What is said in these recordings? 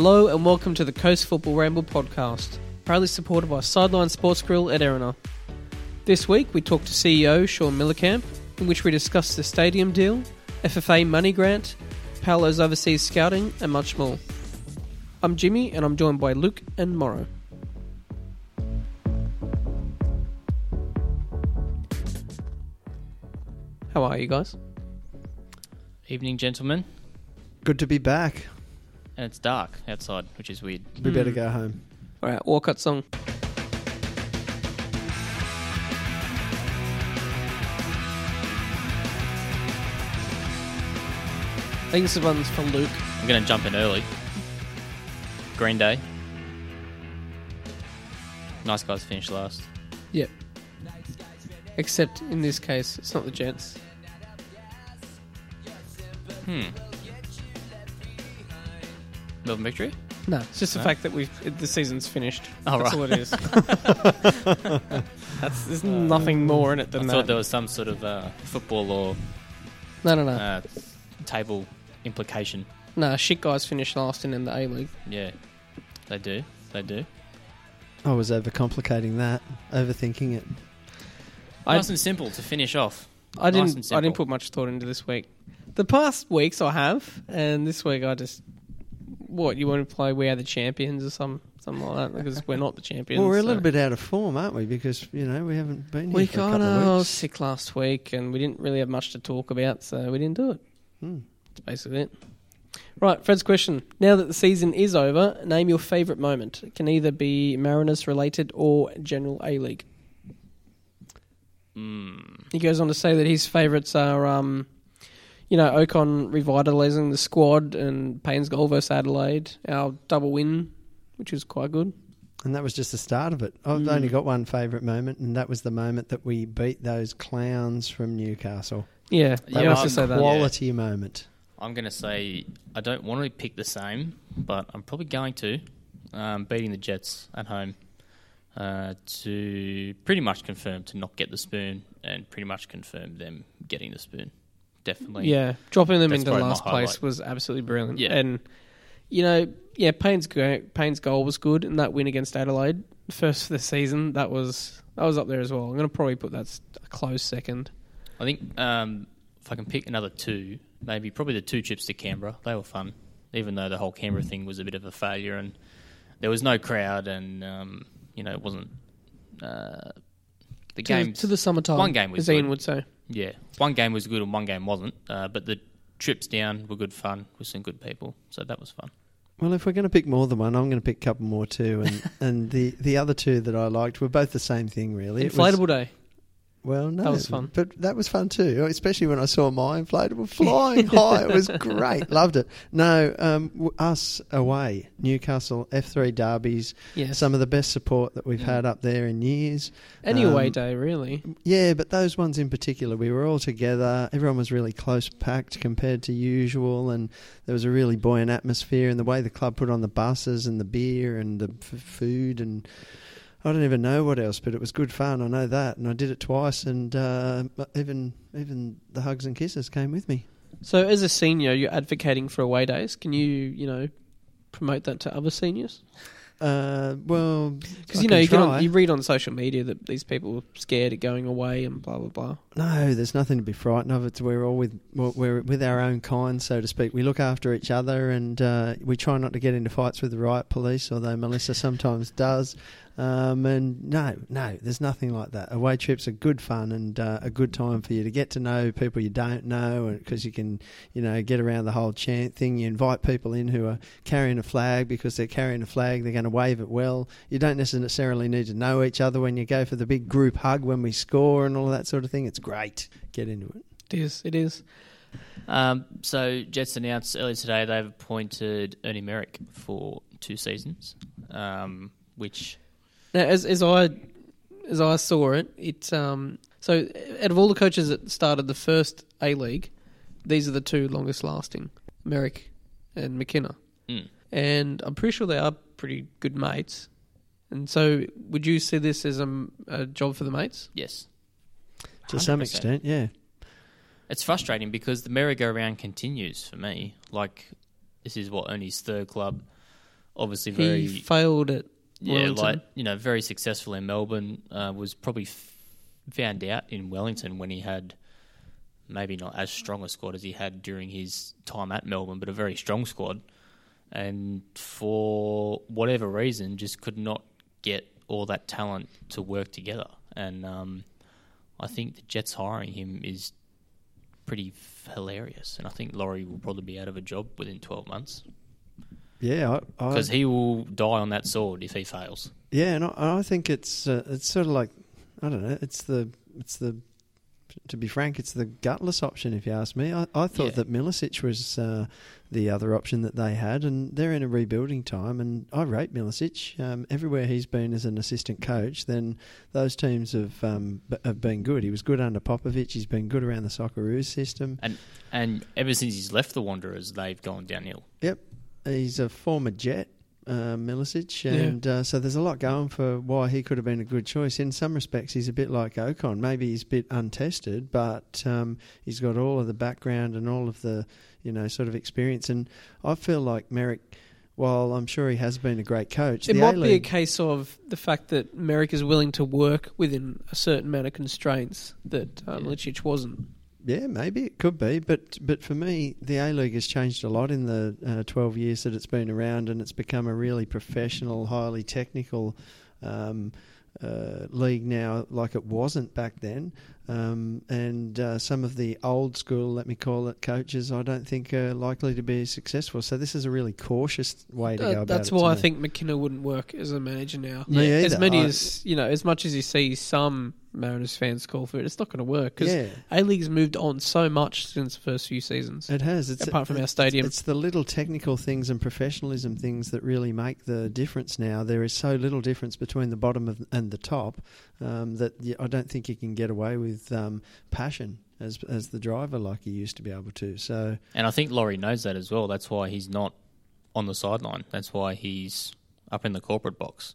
Hello and welcome to the Coast Football Ramble podcast, proudly supported by Sideline Sports Grill at Erina. This week we talk to CEO Shaun Mielekamp, in which we discuss the stadium deal, FFA money grant, Paolo's overseas scouting, and much more. I'm Jimmy and I'm joined by Luke and Morrow. How are you guys? Evening, gentlemen. Good to be back. And it's dark outside, which is weird. We better go home. Alright, Walcott song. I think this one's for Luke. I'm going to jump in early. Green Day. Nice guys finished last. Yep. Except in this case, it's not the Jets. Hmm. Melbourne victory? No, it's just the No? fact that we've the season's finished. Oh, That's right. all it is. That's there's nothing more in it than that. I than thought that. there was some sort of uh, football or no, no, no, uh, table implication. no. Shit guys finished last in, in the A League. Yeah, they do. They do. I was overcomplicating that, overthinking it. I- nice and simple to finish off. I Nice didn't. and I didn't put much thought into this week. The past weeks I have, and this week I just. What you want to play? We are the champions, or some something like that, because we're not the champions. well, we're a so- little bit out of form, aren't we? Because you know we haven't been here We for a kind of of I was weeks. sick last week, and we didn't really have much to talk about, so we didn't do it. Hmm. That's basically it. Right, Fred's question. Now that the season is over, name your favourite moment. It can either be Mariners related or general A League. Mm. He goes on to say that his favourites are, um, you know, Okon revitalising the squad and Payne's goal versus Adelaide, our double win, which was quite good. And that was just the start of it. I've Mm. only got one favourite moment, and that was the moment that we beat those clowns from Newcastle. Yeah, Yeah, I Yeah, have to I'm say. Quality moment. I'm going to say I don't want to pick the same, but I'm probably going to. Um, beating the Jets at home uh, to pretty much confirm to not get the spoon and pretty much confirm them getting the spoon. Definitely. Yeah, dropping them into last place was absolutely brilliant. Yeah. and you know, yeah, Payne's go- Payne's goal was good, and that win against Adelaide, first of the season, that was that was up there as well. I'm going to probably put that a close second. I think um, if I can pick another two, maybe probably the two trips to Canberra. They were fun, even though the whole Canberra thing was a bit of a failure and there was no crowd and um, you know it wasn't uh, the games to the summertime, one game was as Ian good. would say. Yeah, one game was good and one game wasn't. Uh, but the trips down were good fun with some good people, so that was fun. Well, if we're going to pick more than one, I'm going to pick a couple more too. And, and the, the other two that I liked were both the same thing, really. It was- Inflatable day. Well, no, That was fun. but that was fun too. Especially when I saw my inflatable flying high. It was great. Loved it. No, um, us away, Newcastle F3 derbies. Yes, Some of the best support that we've Mm. had up there in years. any away um, day really. Yeah, but those ones in particular, we were all together. Everyone was really close packed compared to usual, and there was a really buoyant atmosphere. And the way the club put on the buses and the beer and the f- food and I don't even know what else, but it was good fun. I know that, and I did it twice, and uh, even even the hugs and kisses came with me. So, as a senior, you're advocating for away days. Can you, you know, promote that to other seniors? Uh, well, Because you know, you, get on, you read on social media that these people are scared of going away and blah blah blah. No, there's nothing to be frightened of. It's we're all with we're- we're with our own kind, so to speak. We look after each other, and uh, we try not to get into fights with the riot police, although Melissa sometimes does. Um, and no, no, there's nothing like that. Away trips are good fun and uh, a good time for you to get to know people you don't know, because you can, you know, get around the whole chant thing. You invite people in who are carrying a flag because they're carrying a flag. They're going to wave it well. You don't necessarily need to know each other when you go for the big group hug when we score and all that sort of thing. It's great. Get into it. It is. It is. Um, so Jets announced earlier today they've appointed Ernie Merrick for two seasons, um, which Now, as as I as I saw it, it um so out of all the coaches that started the first A League, these are the two longest lasting, Merrick and McKinna, mm, and I'm pretty sure they are pretty good mates. And so, would you see this as a, a job for the mates? yes, To some 100%. extent, yeah. It's frustrating because the merry-go-round continues for me. Like, this is what Ernie's third club. obviously very He failed at yeah, Wellington. like you know, very successful in Melbourne. Uh, was probably f- found out in Wellington when he had maybe not as strong a squad as he had during his time at Melbourne, but a very strong squad. And for whatever reason, just could not get all that talent to work together. And um, I think the Jets hiring him is pretty f- hilarious. And I think Lawrie will probably be out of a job within 12 months Yeah, I, I, because he will die on that sword if he fails. Yeah, and I, I think it's uh, it's sort of like I don't know. It's the it's the to be frank, it's the gutless option. If you ask me, I, I thought Yeah. that Milicic was uh, the other option that they had, and they're in a rebuilding time. And I rate Milicic um, everywhere he's been as an assistant coach. Then those teams have um, b- have been good. He was good under Popovic. He's been good around the Socceroos system. And and ever since he's left the Wanderers, they've gone downhill. Yep, he's a former Jet, uh, Milicic, Yeah. and uh, so there's a lot going for why he could have been a good choice. In some respects, he's a bit like Okon. Maybe he's a bit untested, but um, he's got all of the background and all of the you know sort of experience. And I feel like Merrick, while I'm sure he has been a great coach, It might be a case of the fact that Merrick is willing to work within a certain amount of constraints that um, Yeah. Licic wasn't. Yeah, maybe it could be, but but for me, the A League has changed a lot in the uh, twelve years that it's been around, and it's become a really professional, highly technical um, uh, league now, like it wasn't back then. Um, and uh, some of the old school, let me call it, coaches, I don't think are likely to be successful. So this is a really cautious way to Uh, go about that's it. That's why I me. think McKinna wouldn't work as a manager now. Me As many I- as you know, as much as you see some Mariners fans call for it, it's not going to work because yeah. A League's moved on so much since the first few seasons. It has. It's, Apart from our stadium. it's the little technical things and professionalism things that really make the difference. Now there is so little difference between the bottom of, and the top um, that I don't think you can get away with um, passion as as the driver like he used to be able to. So And I think Lawrie knows that as well. That's why he's not on the sideline. That's why he's up in the corporate box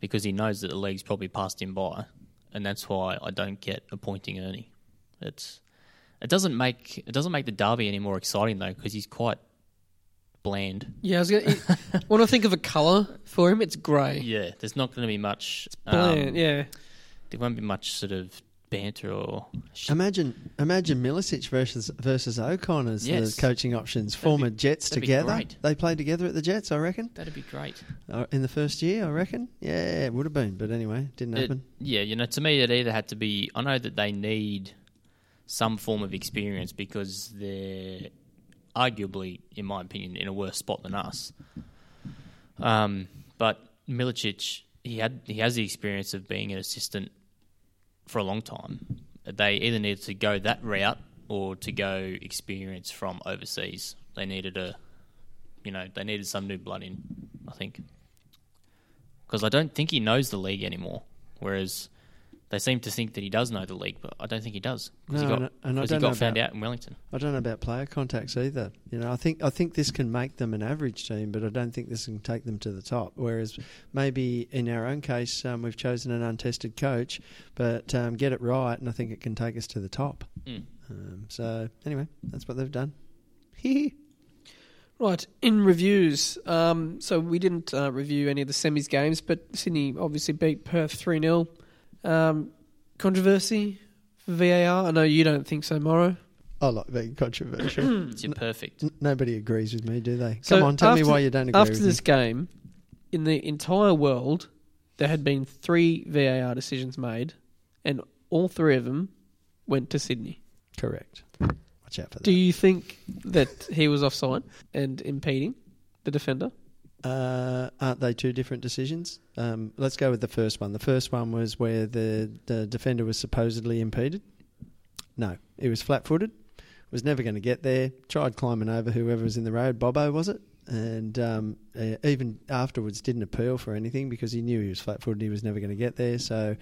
because he knows that the league's probably passed him by, and that's why I don't get appointing Ernie. It's it doesn't make it doesn't make the derby any more exciting though because he's quite bland. Yeah, I was gonna, when I think of a colour for him, it's grey. Yeah, there's not going to be much. Bland, um, yeah. there won't be much sort of banter or. Sh- imagine imagine Milicic versus versus Okon as Yes. the coaching options. Former be- Jets together. They played together at the Jets, I reckon, That'd be great. uh, in the first year. I reckon. Yeah, it would have been, but anyway, didn't It- happen. yeah, you know, to me, it either had to be. I know that they need some form of experience because they're arguably, in my opinion, in a worse spot than us. Um, but Milicic, he had he has the experience of being an assistant for a long time. They either needed to go that route or to go experience from overseas. They needed a, you know, they needed some new blood in. I think because I don't think he knows the league anymore. Whereas they seem to think that he does know the league, but I don't think he does because No, he got, and I- and I 'cause he don't got found about- out in Wellington. I don't know about player contacts either. You know, I think I think this can make them an average team, but I don't think this can take them to the top. Whereas maybe in our own case, um, we've chosen an untested coach, but um, get it right, and I think it can take us to the top. Mm. Um, so anyway, that's what they've done. Right, in reviews, um, so we didn't uh, review any of the semis games, but Sydney obviously beat Perth 3 0. Um, controversy for VAR? I know you don't think so, Morrow. I like being controversial. It's perfect. N- Nobody agrees with me, do they? So Come on, tell me why you don't agree After with this me. game, in the entire world, there had been three VAR decisions made, and all three of them went to Sydney. Correct. Watch out for that. Do you think that he was offside and impeding the defender? Uh, aren't they two different decisions? Um, let's go with the first one. The first one was where the, the defender was supposedly impeded. No, he was flat footed, was never going to get there, tried climbing over whoever was in the road. Bobo, was it? And um, uh, even afterwards didn't appeal for anything because he knew he was flat footed, he was never going to get there. So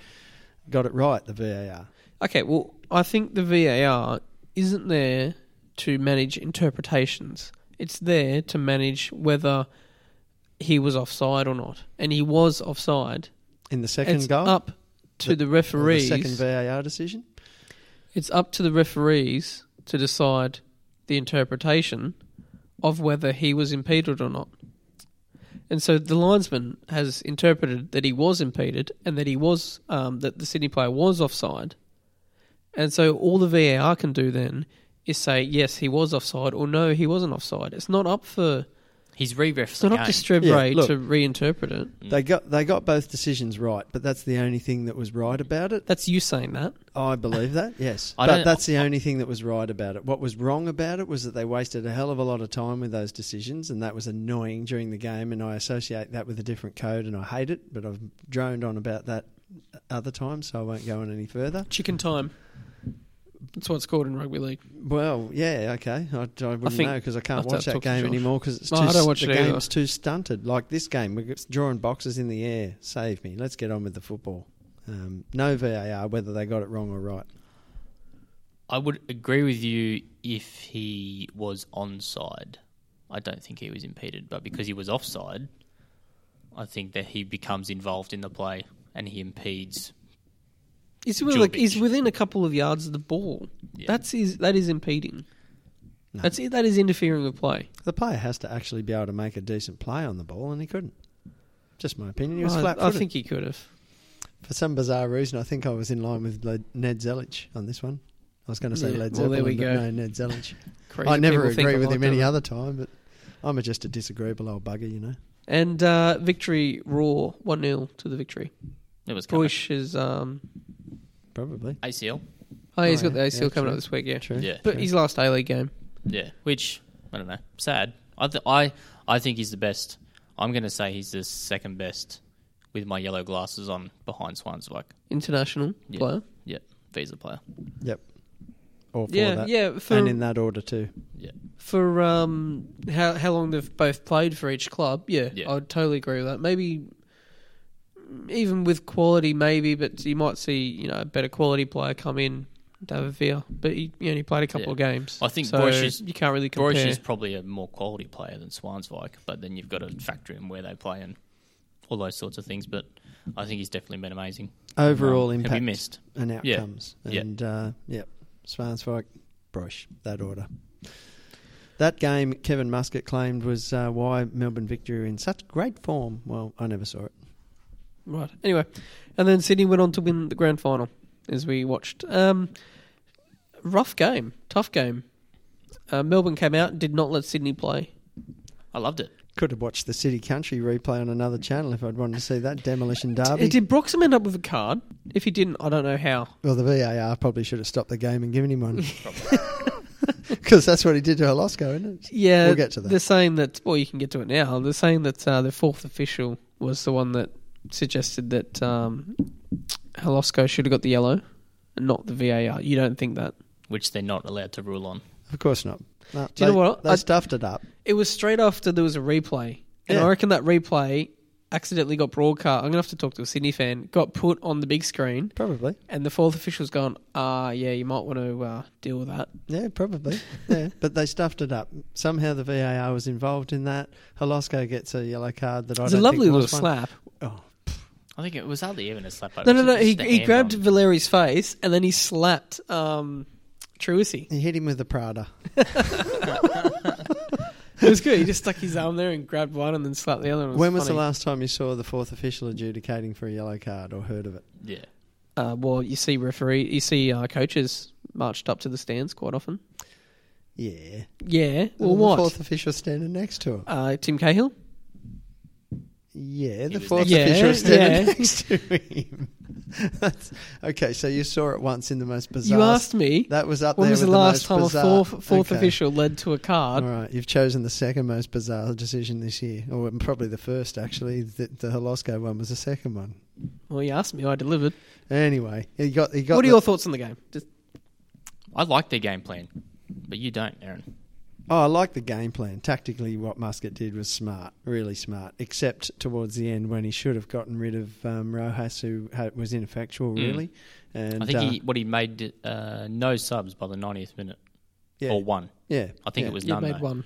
got it right, the VAR. Okay, well, I think the VAR isn't there to manage interpretations. It's there to manage whether he was offside or not. And he was offside. In the second it's goal? up to The- the, Or the referees. second VAR decision? it's up to the referees to decide the interpretation of whether he was impeded or not. And so the linesman has interpreted that he was impeded and that he was um, that the Sydney player was offside. And so all the VAR can do then is say yes he was offside or no he wasn't offside. It's not up for He's re-ref it's the not game. up to Strebre Yeah, look. to reinterpret it. Mm. They got they got both decisions right, but that's the only thing that was right about it. That's you saying that. I believe that, yes. I but don't- that's the only thing that was right about it. What was wrong about it was that they wasted a hell of a lot of time with those decisions, and that was annoying during the game. And I associate that with a different code, and I hate it. But I've droned on about that other times, so I won't go on any further. Chicken time. That's what it's called in rugby league. Well, yeah, okay. I, I wouldn't think- know because I can't have watch that game anymore because it's No, too, I don't watch the it game's too stunted. Like this game, we're drawing boxes in the air. Save me. Let's get on with the football. Um, no VAR, whether they got it wrong or right. I would agree with you if he was onside. I don't think he was impeded, but because he was offside, I think that he becomes involved in the play and he impedes. He's within, like, he's within a couple of yards of the ball. Yeah. That's is that is impeding. No. That's that is interfering with play. The player has to actually be able to make a decent play on the ball, and he couldn't. Just my opinion. He was I, flat I think he could have. For some bizarre reason, I think I was in line with Led- Ned Zelich on this one. I was going to say Yeah, Led well, there we but go. no, Ned Zelich. I never agree with him any don't other time, but I'm just a disagreeable old bugger, you know. And uh, victory raw one 0 to the victory. It was coming. Bush is um Probably. ACL. oh he's Oh, got the yeah, ACL yeah, coming true. up this week, yeah. True. Yeah. But true. his last A League game. Yeah, which I don't know. Sad. I th- I I think he's the best. I'm going to say he's the second best with my yellow glasses on behind Swanswyk. International Yeah. player. Yeah, visa player. Yep. All for Yeah, that. yeah. For and in that order too. Yeah, for um how how long they've both played for each club, yeah, Yeah. I would totally agree with that. Maybe even with quality, maybe, but you might see you know a better quality player come in, David Villa, but he, he only played a couple Yeah. of games. I think so Boyce is- you can't really compare. Broich is probably a more quality player than Swanswyk, but then you've got to factor in where they play and all those sorts of things. But I think he's definitely been amazing. Overall Um, impact missed. and outcomes. Yeah. And uh, yep, Swanswyk, Broich, that order. That game, Kevin Muscat claimed, was uh, why Melbourne victory were in such great form. Well, I never saw it. Right. Anyway, and then Sydney went on to win the grand final, as we watched. Um, rough game, tough game. Uh, Melbourne came out and did not let Sydney play. I loved it. Could have watched the City Country replay on another channel if I'd wanted to see that demolition derby. Did Broxham end up with a card? If he didn't, I don't know how. Well, the VAR probably should have stopped the game and given him one. Because that's what he did to Holosko, isn't it? Yeah, We'll get to that. They're saying that. Well, you can get to it now. They're saying that uh, the fourth official was the one that suggested that um, Holosko should have got the yellow, and not the VAR. You don't think that? Which they're not allowed to rule on. Of course not. No, Do you know what? They I- stuffed it up. It was straight after there was a replay, and Yeah. I reckon that replay accidentally got broadcast. I'm gonna have to talk to a Sydney fan. Got put on the big screen, Probably. and the fourth official's gone. Ah, yeah, you might want to uh, deal with that. Yeah, probably. yeah, but they stuffed it up. Somehow the VAR was involved in that. Holosko gets a yellow card that I It's a don't lovely think little was one. slap. I think it was hardly even a slap. No, no, no. He, he grabbed on. Valeri's face and then he slapped um, Troisi. he hit him with the Prada. It was good. He just stuck his arm there and grabbed one and then slapped the other. One. It when was the funny. last time you saw the fourth official adjudicating for a yellow card or heard of it? Yeah. Uh, well, you see referee, you see uh, coaches marched up to the stands quite often. Yeah. Yeah. Well, the what? fourth official standing next to him. Uh, Tim Cahill. Yeah, the fourth next- official Yeah, standing yeah. next to him. That's, okay, so you saw it once in the most bizarre. You asked me That was up when there was the last most time bizarre- a fourth, fourth Okay. official led to a card. All right, you've chosen the second most bizarre decision this year, or probably the first. Actually, the, the Holosko one was the second one. Well, you asked me, I delivered. Anyway, he got he got. What are the- your thoughts on the game? Just, I like their game plan, but you don't, Aaron. Oh, I like the game plan. Tactically, what Muscat did was smart, really smart. Except towards the end when he should have gotten rid of um, Rojas, who had, was ineffectual, Mm. really. And I think uh, he what he made uh, no subs by the 90th minute yeah, or one. yeah, I think yeah. it was you none. made though. one.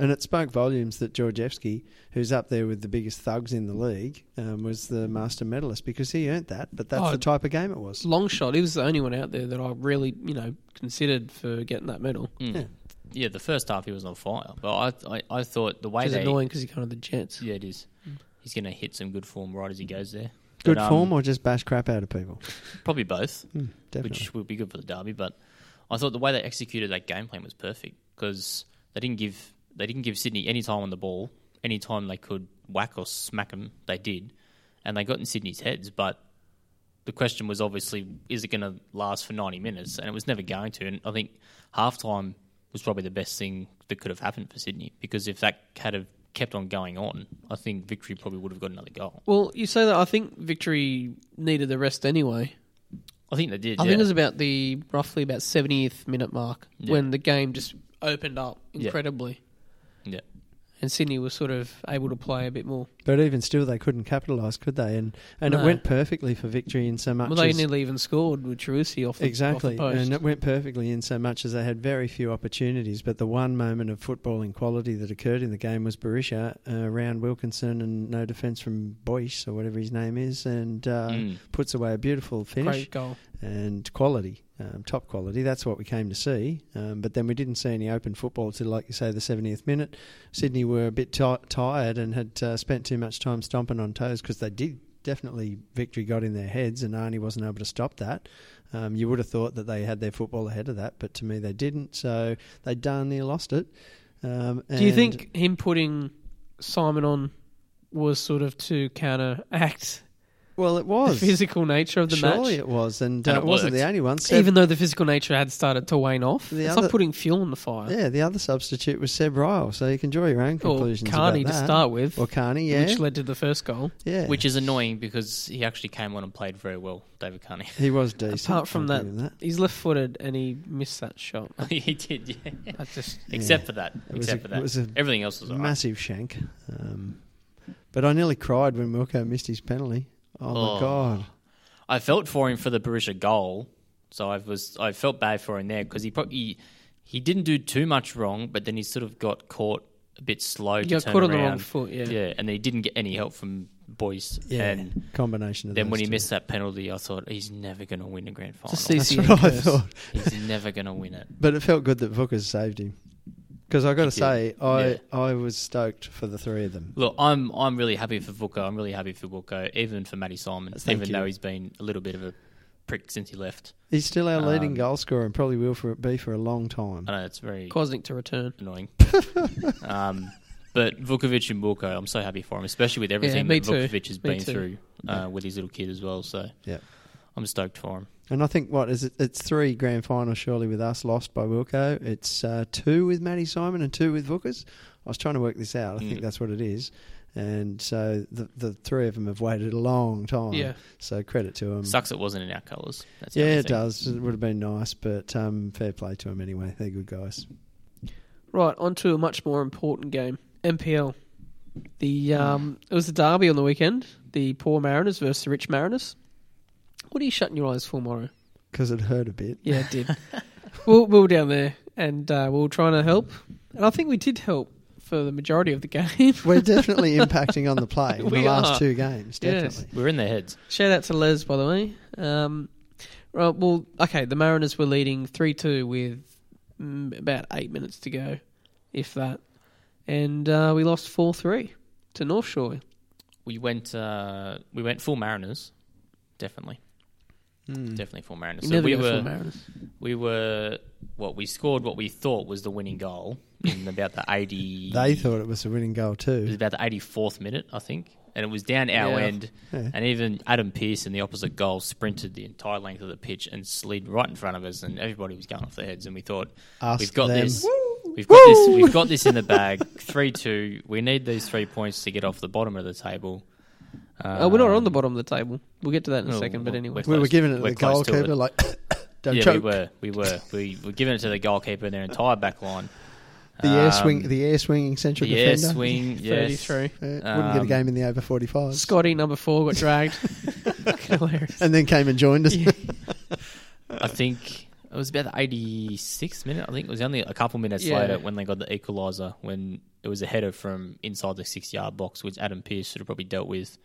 And it spoke volumes that Georgievski, who's up there with the biggest thugs in the league, um, was the master medalist because he earned that. But that's Oh, the type of game it was. Long shot. He was the only one out there that I really, you know, considered for getting that medal. Mm. Yeah. Yeah, the first half he was on fire, but I I, I thought the way Which is they annoying because he's kind of the Jets. yeah it is. He's going to hit some good form right as he goes there. Good But, um, form or just bash crap out of people? Probably both. Mm, definitely. which would be good for the derby. But I thought the way they executed that game plan was perfect because they didn't give they didn't give Sydney any time on the ball. Any time they could whack or smack them, they did, and they got in Sydney's heads. But the question was obviously, is it going to last for ninety minutes? And it was never going to. And I think halftime was probably the best thing that could have happened for Sydney because if that had have kept on going on, I think victory probably would have got another goal. Well, you say that I think victory needed the rest anyway. I think they did. I yeah. think it was about the roughly about 70th minute mark Yeah. when the game just opened up incredibly, yeah. And Sydney was sort of able to play a bit more. But even still, they couldn't capitalise, could they? And and No. it went perfectly for victory in so much Well, they as nearly even scored with Troisi off the, post exactly, off the post. and it went perfectly in so much as they had very few opportunities. But the one moment of footballing quality that occurred in the game was Berisha uh, around Wilkinson and no defence from Boyce or whatever his name is, and uh, Mm. puts away a beautiful finish Great goal. and quality, um, top quality. That's what we came to see. Um, but then we didn't see any open football till, like you say, the 70th minute. Sydney were a bit ti tired and had uh, spent too much time stomping on toes because they did definitely victory got in their heads, and Arnie wasn't able to stop that. Um, you would have thought that they had their football ahead of that, but to me they didn't. So they darn near lost it. Um, Do you think him putting Simon on was sort of to counteract Well, it the was physical nature of the Surely match? it was, and, And uh, it it wasn't worked. the only one. Seb- Even though the physical nature had started to wane off, The it's other- like putting fuel on the fire. yeah, the other substitute was Seb Ryall, so you can draw your own conclusions. Or conclusions Carney about to start with, or Carney, yeah, which led to the first goal. yeah, Which is annoying because he actually came on and played very well, David Carney. he was decent. Apart from I'll that, he's left-footed and he missed that shot. he did, yeah. I just Except for that. It Except a- for that. Everything else was alright. massive shank. Um, but I nearly cried when Milko missed his penalty. Oh, my Oh. god! I felt for him for the Berisha goal, so I was I felt bad for him there because he probably he, he didn't do too much wrong, but then he sort of got caught a bit slow. you to got turn caught on the wrong foot. Yeah. Yeah, and he didn't get any help from Boyce. Yeah, And combination of then when he two. missed that penalty, I thought he's never going to win a grand final. That's what I thought. he's never going to win it. But it felt good that Vickers saved him. Because I got to say, I yeah. I was stoked for the three of them. Look, I'm I'm really happy for Vuko. I'm really happy for Vuko, even for Matty Simon, Thank even you. though he's been a little bit of a prick since he left. He's still our leading Um, goal scorer and probably will for be for a long time. I know it's very Koznick to return. annoying. um, but Vukovic and Bulko, I'm so happy for him, especially with everything me that. Vukovic has Me been too. through uh, Yeah. with his little kid as well. So Yeah. I'm stoked for him. And I think what is it? It's three grand finals surely with us lost by Wilco. It's uh, two with Matty Simon and two with Vickers. I was trying to work this out. I think Mm. that's what it is. And so the the three of them have waited a long time. Yeah. So credit to them. Sucks it wasn't in our colours. That's yeah, it does. It would have been nice, but um, fair play to them anyway. They're good guys. Right, on to a much more important game. MPL. The um, it was the derby on the weekend. The poor Mariners versus the rich Mariners. What are you shutting your eyes for, Morrow? Because it hurt a bit. Yeah, it did. we, we were down there and uh, we were trying to help, and I think we did help for the majority of the game. We're definitely impacting on the play in We the last are. two games. Yes. Definitely. We're in their heads. Shout out to Les, by the way. Um, right, well, okay, the Mariners were leading 3 2 with mm, about eight minutes to go, if that. And uh, we lost 4 3 to North Shore. We went uh, we went full Mariners, definitely, Mm. definitely full Mariners. You So we were Mariners. we were what we scored what we thought was the winning goal in about the eighty. They thought it was a winning goal too. it was about the eighty fourth minute, I think, and it was down our Yeah. end. Yeah. And even Adam Pearce in the opposite goal sprinted the entire length of the pitch and slid right in front of us, and everybody was going off their heads. And we thought, Us, we've got them. this, we've got this, we've got this in the bag. Three two. We need these three points to get off the bottom of the table. Uh, we're not on the Um, bottom of the table. We'll get to that in a well, second, but anyway. we're were giving it to we're the close to goalkeeper, it. like, don't yeah, choke. we were, we were, we were giving it to the goalkeeper and their entire back line. The air Um, swing, the air swinging central the air swing, yes. 33. Uh, wouldn't get a Um, game in the over forty-five. Scotty, number four, got dragged. Hilarious. and then came and joined us. Yeah. I think it was about the 86th minute. I think it was only a couple minutes Yeah. later when they got the equaliser when it was a header from inside the six yard box, which Adam Pearce should have probably dealt with.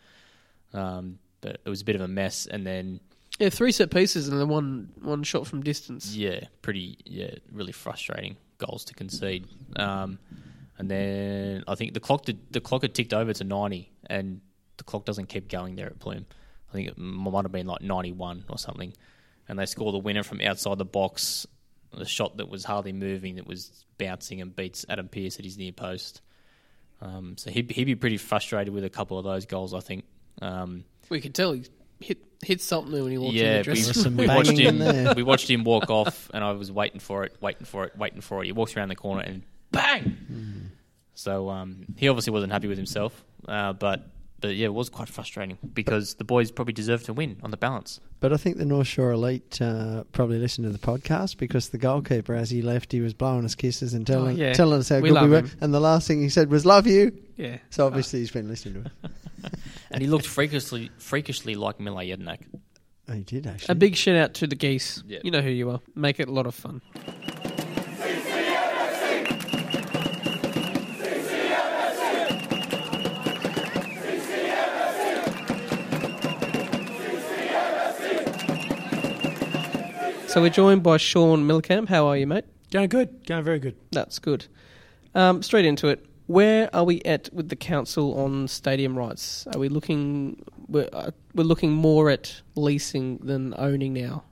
Um, but it was a bit of a mess, and then Yeah, three set pieces and then one one shot from distance. yeah, pretty yeah, really frustrating. goals to concede. Um, and then I think the clock did, the clock had ticked over to ninety, and the clock doesn't keep going there at Plume. I think it might have been like ninety one or something, and they score the winner from outside the box. The shot that was hardly moving, that was bouncing and beats Adam Pearce at his near post. Um, so he'd, he'd be pretty frustrated with a couple of those goals, I think. Um, We could tell he hit hit something when he walked in yeah, the we, dressing There's some we watched him. We watched him walk off, and I was waiting for it, waiting for it, waiting for it. He walks around the corner and bang. Hmm. So um, he obviously wasn't happy with himself, uh, but but yeah, it was quite frustrating because the boys probably deserved to win on the balance. But I think the North Shore Elite uh, probably listened to the podcast because the goalkeeper, as he left, he was blowing us kisses and telling, Oh, yeah. telling us how We good we were. him. And the last thing he said was, Love you. Yeah. So obviously he's been listening to it. And he looked freakishly freakishly like Mile Jedinak. Oh, he did, actually. A big shout out to the geese. Yeah. You know who you are. Make it a lot of fun. So we're joined by Shaun Mielekamp. How are you, mate? Going good. Going very good. That's good. Um, straight into it. Where are we at with the council on stadium rights? Are we looking? We're, uh, we're looking more at leasing than owning now.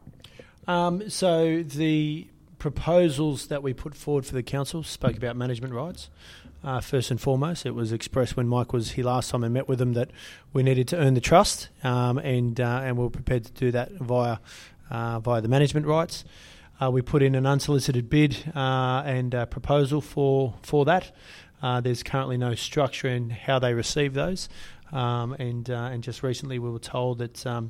Um, so the proposals that we put forward for the council spoke about management rights. Uh, first and foremost, it was expressed when Mike was here last time and met with them that we needed to earn the trust, um, and uh, and we are prepared to do that via via the management rights. Uh, we put in an unsolicited bid uh, and uh, proposal for for that. Uh, there's currently no structure in how they receive those, um, and uh, and just recently we were told that um,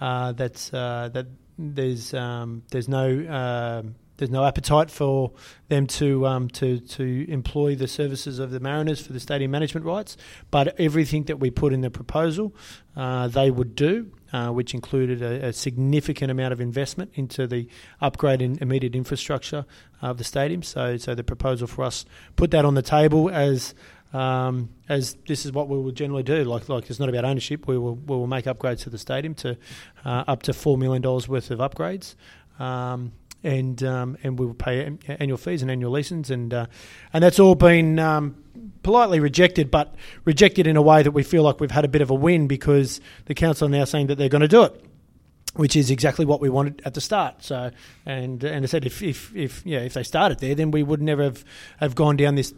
uh, that uh, that there's um, there's no there's no appetite for them to um, to to employ the services of the Mariners for the stadium management rights, but everything that we put in the proposal, uh, they would do, uh, which included a, a significant amount of investment into the upgrade and immediate infrastructure of the stadium. So so the proposal for us put that on the table as um, as this is what we will generally do. Like like it's not about ownership. We will we will make upgrades to the stadium to uh, up to four million dollars worth of upgrades. Um, and um, and we will pay annual fees and annual license and uh, and that's all been um, politely rejected, but rejected in a way that we feel like we've had a bit of a win because the council are now saying that they're going to do it which is exactly what we wanted at the start. So, and and I said if if, if yeah if they started there, then we would never have, have gone down this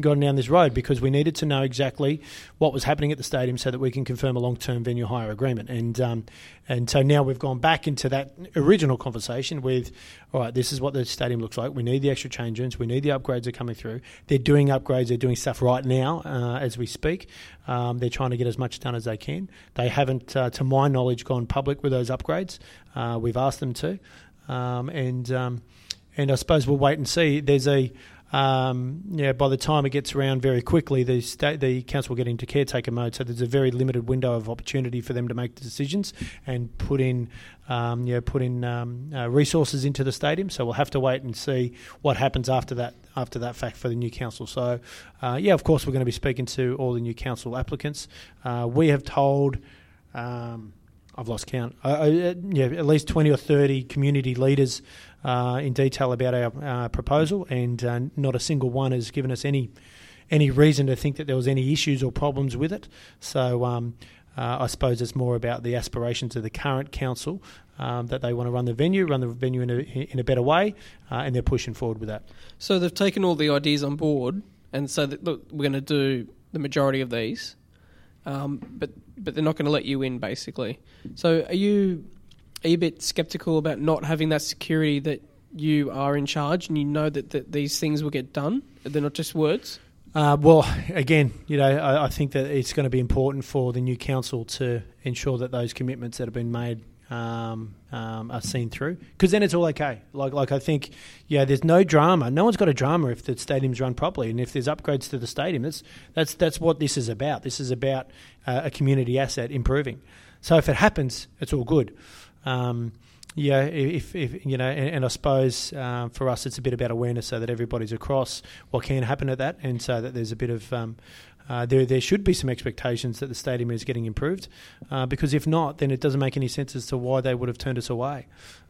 gone down this road because we needed to know exactly what was happening at the stadium so that we can confirm a long term venue hire agreement. And um, and so now we've gone back into that original conversation with, all right, this is what the stadium looks like. We need the extra change rooms. We need the upgrades are coming through. They're doing upgrades. They're doing stuff right now uh, as we speak. Um, they're trying to get as much done as they can. They haven't, uh, to my knowledge, gone public with those upgrades. Uh, we've asked them to, um, and um, and I suppose we'll wait and see. There's a um, yeah. By the time it gets around very quickly, the sta- the council will get into caretaker mode. So there's a very limited window of opportunity for them to make the decisions and put in um, put in um, uh, resources into the stadium. So we'll have to wait and see what happens after that after that fact for the new council. So uh, yeah, of course we're going to be speaking to all the new council applicants. Uh, we have told. Um, I've lost count. Uh, uh, yeah, at least twenty or thirty community leaders uh, in detail about our uh, proposal, and uh, not a single one has given us any any reason to think that there was any issues or problems with it. So um, uh, I suppose it's more about the aspirations of the current council um, that they want to run the venue, run the venue in a, in a better way, and they're pushing forward with that. So they've taken all the ideas on board, and so that, look, we're going to do the majority of these, um, but but they're not going to let you in, basically. So are you are you a bit skeptical about not having that security that you are in charge and you know that, that these things will get done? They're not just words. Uh, well, again, you know, I, I think that it's going to be important for the new council to ensure that those commitments that have been made um, um, are seen through, because then it's all okay. Like, like I think, yeah, there's no drama. No one's got a drama if the stadium's run properly, and if there's upgrades to the stadium, that's that's that's what this is about. This is about uh, a community asset improving. So if it happens, it's all good. Um, yeah, if, if you know, and, and I suppose um, for us, it's a bit about awareness, so that everybody's across what can happen at that, and so that there's a bit of um, uh, there there should be some expectations that the stadium is getting improved, uh, because if not, then it doesn't make any sense as to why they would have turned us away,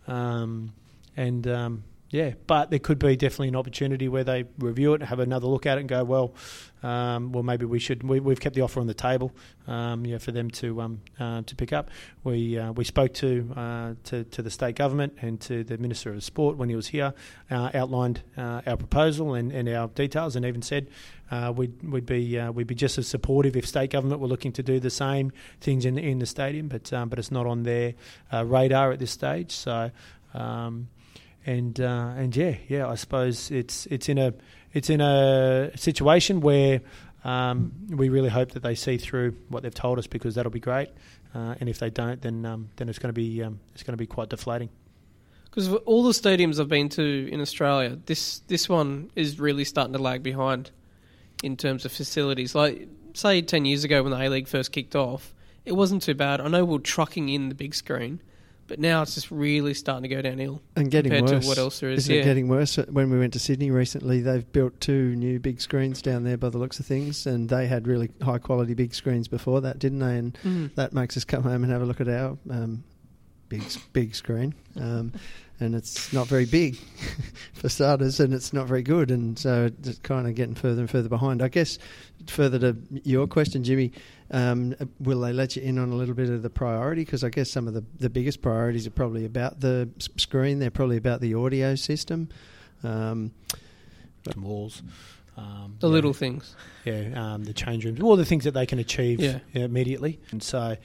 um, and um, yeah, but there could be definitely an opportunity where they review it, have another look at it, and go, well, um, well, maybe we should. We, have kept the offer on the table, um, yeah, for them to um, uh, to pick up. We uh, we spoke to, uh, to to the state government and to the minister of sport when he was here, uh, outlined uh, our proposal and, and our details, and even said uh, we'd we'd be we'd be just as supportive if state government were looking to do the same things in in the stadium, but um, but it's not on their radar at this stage. So. Um, and uh, and yeah, yeah, I suppose it's it's in a it's in a situation where um, we really hope that they see through what they've told us because that'll be great. Uh, and if they don't, then um, then it's going to be um, it's going to be quite deflating. Because all the stadiums I've been to in Australia, this this one is really starting to lag behind in terms of facilities. Like say ten years ago when the A League first kicked off, it wasn't too bad. I know we are trucking in the big screen, but now it's just really starting to go downhill. And getting compared worse. to what else there is. Isn't yeah. it getting worse? When we went to Sydney recently, they've built two new big screens down there by the looks of things, and they had really high quality big screens before that, didn't they? And mm. that makes us come home and have a look at our um, big big screen. Um, and it's not very big for starters, and it's not very good, and so it's kind of getting further and further behind. I guess further to your question, Jimmy, um, will they let you in on a little bit of the priority? Because I guess some of the the biggest priorities are probably about the screen. They're probably about the audio system, um, walls. Um, the yeah, little things, yeah, um, the change rooms, all the things that they can achieve yeah. immediately, and so,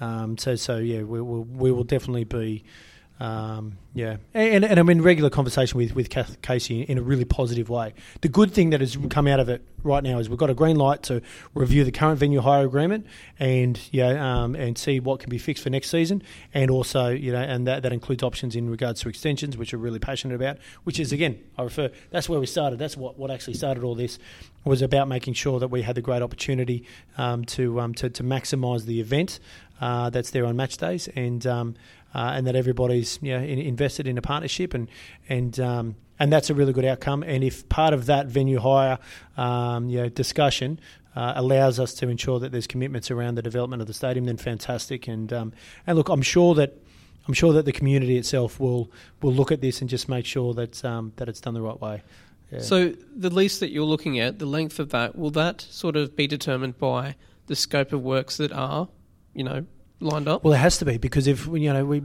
um, so, so, yeah, we will, we will definitely be um, yeah, and, and I'm in regular conversation with with Casey in a really positive way. The good thing that has come out of it right now is we've got a green light to review the current venue hire agreement and yeah, um, and see what can be fixed for next season, and also you know, and that, that includes options in regards to extensions, which we're really passionate about. Which is again, I refer that's where we started. That's what what actually started all this was about making sure that we had the great opportunity um, to, um, to to maximise the event uh, that's there on match days and. Uh, and that everybody's you know, in, invested in a partnership, and and um, and that's a really good outcome. And if part of that venue hire um, you know, discussion uh, allows us to ensure that there's commitments around the development of the stadium, then fantastic. And um, and look, I'm sure that. I'm sure that the community itself will will look at this and just make sure that um, that it's done the right way. Yeah. So the lease that you're looking at, the length of that, will that sort of be determined by the scope of works that are, you know, lined up? Well, it has to be because if you know we,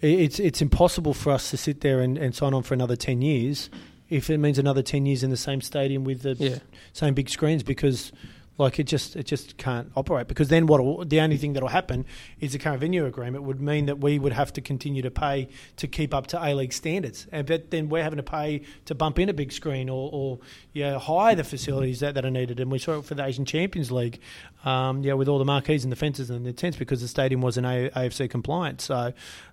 it's it's impossible for us to sit there and, and sign on for another ten years if it means another ten years in the same stadium with the yeah. same big screens because like it just it just can't operate because then what the only thing that will happen is the current venue agreement would mean that we would have to continue to pay to keep up to A League standards, and but then we're having to pay to bump in a big screen or, or yeah hire the facilities that, that are needed. And we saw it for the Asian Champions League, um, yeah, with all the marquees and the fences and the tents because the stadium wasn't AFC compliant. So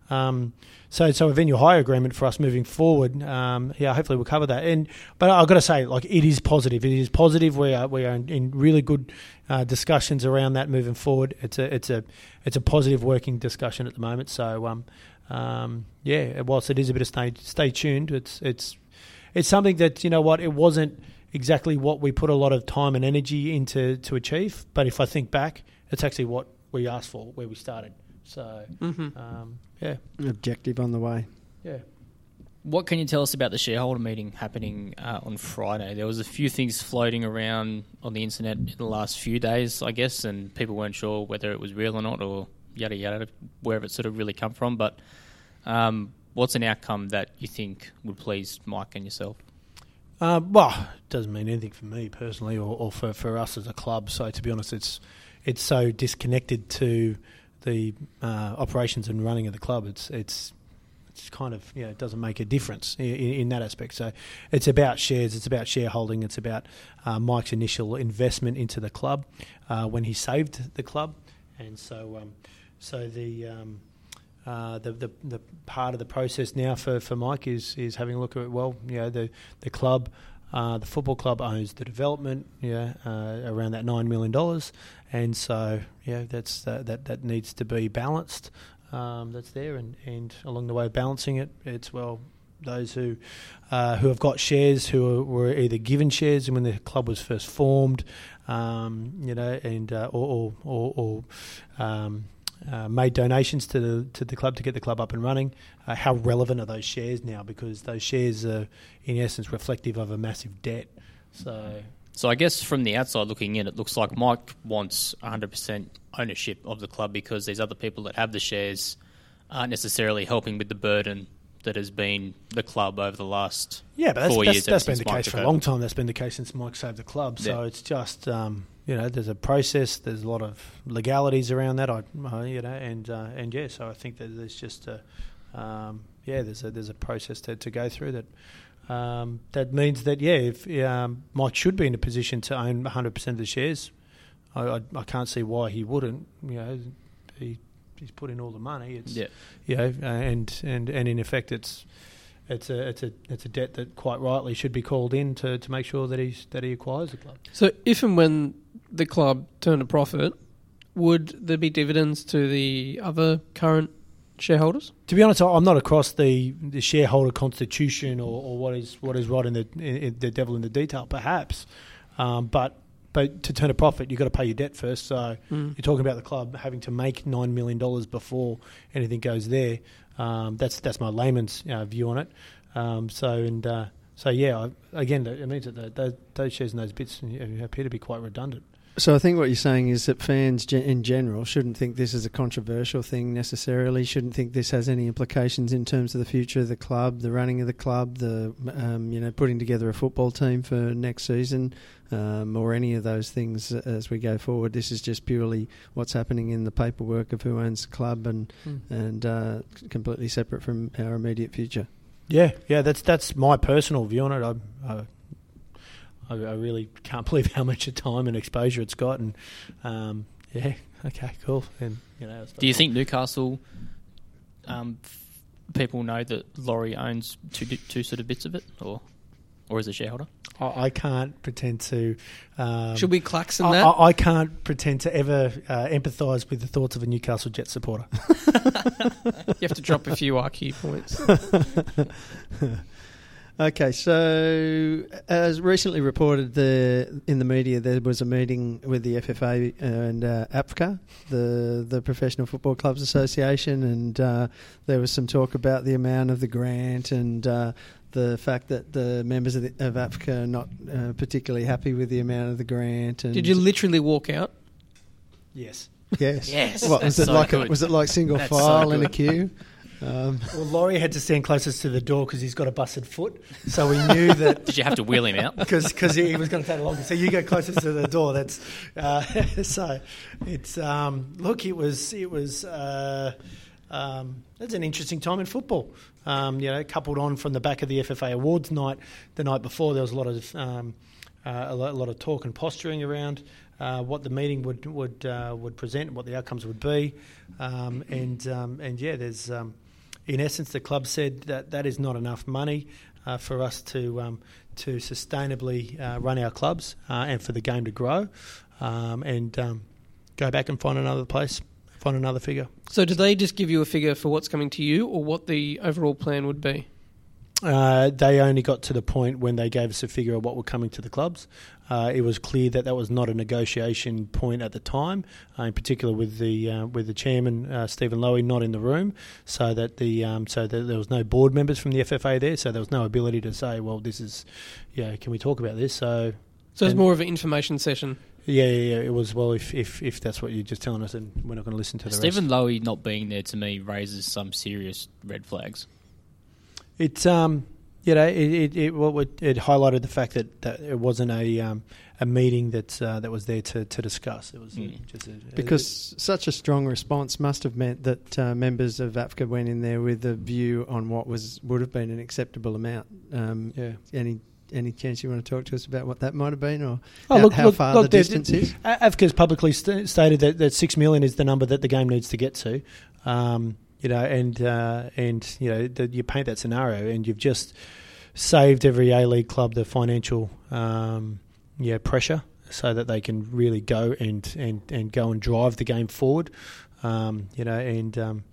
um, so, so a venue hire agreement for us moving forward. Um, yeah, hopefully we'll cover that. And but I've got to say, like it is positive. It is positive. We are we are in, in really good uh, discussions around that moving forward. It's a it's a it's a positive working discussion at the moment. So um, um, yeah, whilst it is a bit of stay stay tuned, it's it's it's something that you know what it wasn't exactly what we put a lot of time and energy into to achieve. But if I think back, it's actually what we asked for, where we started. So, mm-hmm. um, yeah. Objective on the way. Yeah. What can you tell us about the shareholder meeting happening uh, on Friday? There was a few things floating around on the internet in the last few days, I guess, and people weren't sure whether it was real or not, or yada yada, wherever it sort of really come from. But um, what's an outcome that you think would please Mike and yourself? Uh, well, it doesn't mean anything for me personally, or, or for, for us as a club. So to be honest, it's it's so disconnected to the uh, operations and running of the club. It's it's it's kind of you know, it doesn't make a difference in, in, that aspect. So it's about shares, it's about shareholding, it's about uh, Mike's initial investment into the club uh, when he saved the club, and so um, so the, um, uh, the, the the part of the process now for, for Mike is is having a look at well, you know, the the club. Uh, the football club owns the development, yeah, uh, around that nine million dollars, and so yeah, that's uh, that that needs to be balanced. Um, that's there, and, and along the way of balancing it, it's well those who uh, who have got shares who were either given shares when the club was first formed, um, you know, and uh, or or, or, or um, uh, made donations to the to the club to get the club up and running. Uh, how relevant are those shares now? Because those shares are, in essence, reflective of a massive debt. So So I guess from the outside looking in, it looks like Mike wants 100% ownership of the club because these other people that have the shares aren't necessarily helping with the burden that has been the club over the last Yeah, but that's, four that's, years. that's been the Mike case for a long time. That's been the case since Mike saved the club. So Yeah. it's just um, you know there's a process. There's a lot of legalities around that. I uh, you know and uh, and yeah. So I think that there's just a um, yeah there's a there's a process to, to go through that. Um, that means that yeah, if um, Mike should be in a position to own 100 percent of the shares, I, I, I can't see why he wouldn't. You know, he he's put in all the money. It's Yeah. you know, and and and in effect, it's it's a it's a it's a debt that quite rightly should be called in to, to make sure that he's that he acquires the club. So, if and when the club turn a profit, would there be dividends to the other current shareholders? To be honest, I'm not across the, the shareholder constitution or, or what is what is right in the in, the devil in the detail, perhaps, um, but. But to turn a profit, you've got to pay your debt first. So Mm. you're talking about the club having to make nine million dollars before anything goes there. Um, that's that's my layman's uh, view on it. Um, so and uh, so yeah, I, again, it means that the, those, those shares and those bits appear to be quite redundant. So I think what you're saying is that fans gen- in general shouldn't think this is a controversial thing necessarily. Shouldn't think this has any implications in terms of the future of the club, the running of the club, the um, you know putting together a football team for next season, um, or any of those things as we go forward. This is just purely what's happening in the paperwork of who owns the club and Mm. and uh, completely separate from our immediate future. Yeah, yeah, that's that's my personal view on it. I, I, I I really can't believe how much time and exposure it's got, and um, yeah, okay, cool. And you know, Do you think Newcastle um, f- people know that Lawrie owns two two sort of bits of it, or or is a shareholder? I, I can't pretend to? Um, Should we klaxon I, that? I, I can't pretend to ever uh, empathise with the thoughts of a Newcastle Jet supporter. you have to drop a few IQ points. Okay, so as recently reported the in the media, there was a meeting with the FFA and uh, APFCA, the the Professional Football Clubs Association, and uh, there was some talk about the amount of the grant and uh, the fact that the members of, the, of APFCA are not uh, particularly happy with the amount of the grant. And Did you literally walk out? Yes. Yes. Yes, What was it so like? A, was it like single That's so file in a queue? Um, Well, Lawrie had to stand closest to the door because he's got a busted foot, so we knew that Did you have to wheel him out? because he was going to take longer. So you go closest to the door. That's uh, so. It's um, look. It was it was. Uh, um, it's an interesting time in football. Um, you know, coupled on from the back of the FFA Awards night the night before, there was a lot of um, uh, a, lot, a lot of talk and posturing around uh, what the meeting would would uh, would present, and what the outcomes would be, um, and um, and yeah, there's. Um, in essence, the club said that that is not enough money uh, for us to um, to sustainably uh, run our clubs uh, and for the game to grow, um, and um, go back and find another place, find another figure. So, did they just give you a figure for what's coming to you, or what the overall plan would be? Uh, they only got to the point when they gave us a figure of what were coming to the clubs. Uh, it was clear that that was not a negotiation point at the time, uh, in particular with the uh, with the chairman uh, Steven Lowy not in the room, so that the um, so that there was no board members from the FFA there, so there was no ability to say, well, this is, yeah, can we talk about this? So So, it's more of an information session. yeah, yeah, yeah, it was well if if if that's what you're just telling us, then we're not going to listen to the Steven rest. Lowy not being there to me raises some serious red flags. It's um, you know, it it it, what would, it highlighted the fact that, that it wasn't a um, a meeting that uh, that was there to, to discuss. It was uh, Mm. just a, Because such a strong response must have meant that uh, members of AFCA went in there with a view on what was would have been an acceptable amount. Um, yeah. any any chance you want to talk to us about what that might have been, or Oh, how, look- how look- far look, the distance is? A- AFCA's publicly st- stated that, that six million is the number that the game needs to get to. Um, you know, and uh, and you know, the, you paint that scenario, and you've just saved every A League club the financial um, yeah pressure, so that they can really go and and, and go and drive the game forward. Um, you know, and um,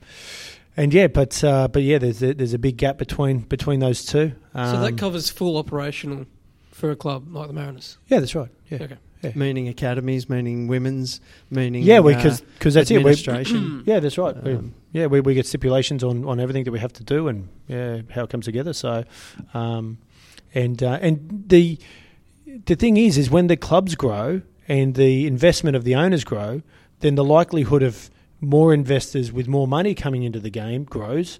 and yeah, but uh, but yeah, there's a, there's a big gap between between those two. Um, so, that covers full operational for a club like the Mariners. yeah, that's right. Yeah, Okay. Yeah. meaning academies, meaning women's, meaning Yeah, uh, because that's it. We, administration. yeah, that's right. We- Um, yeah, we, we get stipulations on, on everything that we have to do and yeah, how it comes together. So, um, and uh, and the the thing is, is when the clubs grow and the investment of the owners grow, then the likelihood of more investors with more money coming into the game grows,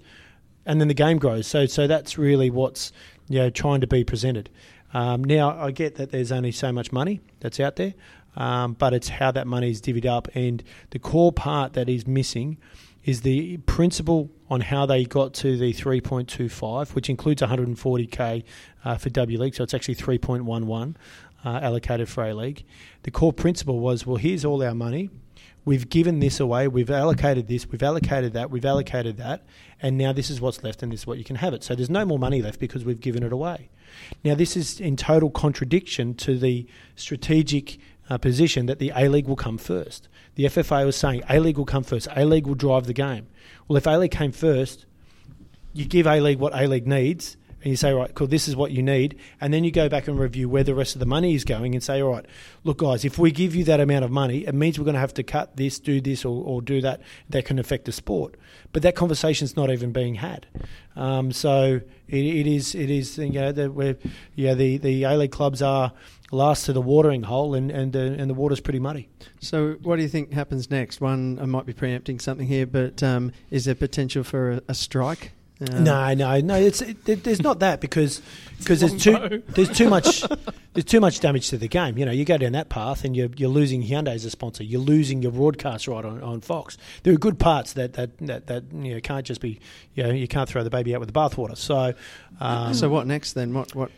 and then the game grows. So, so that's really what's you know trying to be presented. Um, now, I get that there's only so much money that's out there, um, but it's how that money is divvied up, and the core part that is missing is the principle on how they got to the 3.25, which includes 140k uh, for W League, so it's actually 3.11 uh, allocated for A League. The core principle was, well, here's all our money. We've given this away. We've allocated this. We've allocated that. We've allocated that. And now this is what's left, and this is what you can have it. So there's no more money left because we've given it away. Now, this is in total contradiction to the strategic uh, position that the A League will come first. The FFA was saying A League will come first. A League will drive the game. Well, if A League came first, you give A League what A League needs, and you say, right, cool, this is what you need, and then you go back and review where the rest of the money is going, and say, all right, look, guys, if we give you that amount of money, it means we're going to have to cut this, do this, or, or do that. That can affect the sport. But that conversation's not even being had. Um, so it, it is, it is, you know, the, we're, yeah, the the A League clubs are last to the watering hole, and and uh, and the water's pretty muddy. So, what do you think happens next? One, I might be preempting something here, but um, is there potential for a, a strike? Um, No, no, no. It's it, it- there's not that because because there's too there's too much there's too much damage to the game. You know, you go down that path and you're you're losing Hyundai as a sponsor. You're losing your broadcast right on, on Fox. There are good parts that that, that that you know can't just be you know you can't throw the baby out with the bathwater. So. Um, So, what next then? What what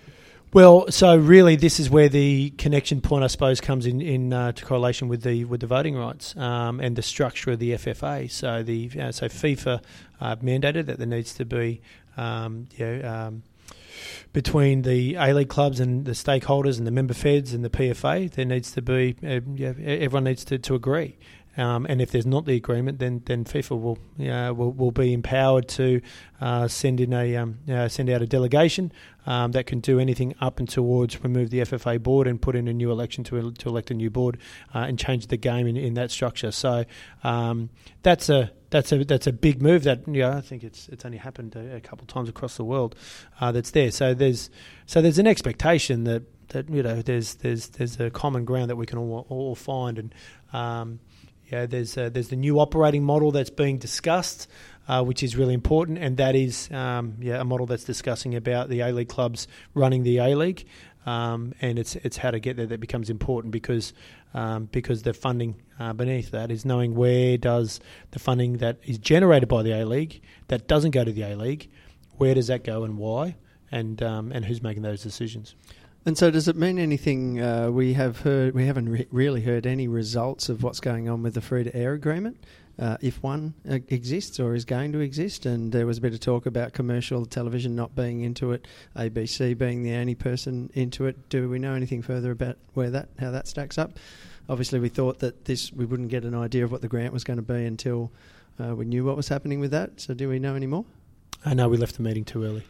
well, so really, this is where the connection point, I suppose, comes in in uh, to correlation with the with the voting rights um, and the structure of the FFA. So the uh, so FIFA uh, mandated that there needs to be um, you know, um, between the A League clubs and the stakeholders and the member feds and the PFA, there needs to be uh, everyone needs to, to agree. Um, and if there's not the agreement, then then FIFA will uh, will, will be empowered to uh, send in a um, uh, send out a delegation um, that can do anything up and towards remove the FFA board and put in a new election to to elect a new board uh, and change the game in, in that structure. So um, that's a that's a that's a big move that you know, I think it's it's only happened a, a couple of times across the world. Uh, that's there. So there's so there's an expectation that that you know there's there's there's a common ground that we can all, all find and. There's uh, there's the new operating model that's being discussed, uh, which is really important, and that is um, yeah a model that's discussing about the A League clubs running the A League, um, and it's it's how to get there that becomes important because um, because the funding uh, beneath that is knowing where does the funding that is generated by the A League that doesn't go to the A League, where does that go and why, and um, and who's making those decisions. And so, does it mean anything? Uh, we have heard, we haven't re- really heard any results of what's going on with the free to air agreement, uh, if one uh, exists or is going to exist. And there was a bit of talk about commercial television not being into it, ABC being the only person into it. Do we know anything further about where that, how that stacks up? Obviously, we thought that this we wouldn't get an idea of what the grant was going to be until uh, we knew what was happening with that. So, do we know any more? I know we left the meeting too early.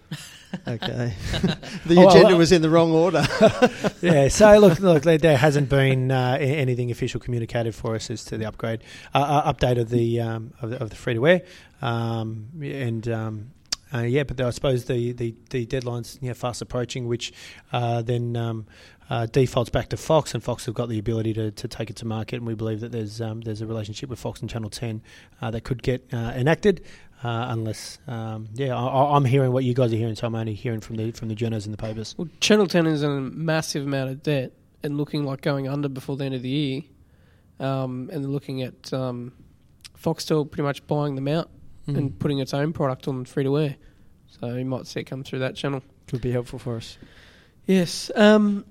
Okay, the Oh, agenda well- was in the wrong order. yeah. So look, look, there- there hasn't been uh, anything official communicated for us as to the upgrade, uh, uh, update of the um, of the, of the free to air, um, and. Um, uh, yeah, but I suppose the, the, the deadline's you know, fast approaching, which uh, then um, uh, defaults back to Fox, and Fox have got the ability to, to take it to market, and we believe that there's um, there's a relationship with Fox and Channel 10 uh, that could get uh, enacted, uh, unless um, yeah, I- I'm hearing what you guys are hearing, so I'm only hearing from the from the journals and the papers. Well, Channel 10 is in a massive amount of debt and looking like going under before the end of the year. Um, and looking at um, Foxtel pretty much buying them out Mm. and putting its own product on free to wear. So you might see it come through that channel. Could be helpful for us. Yes. Um,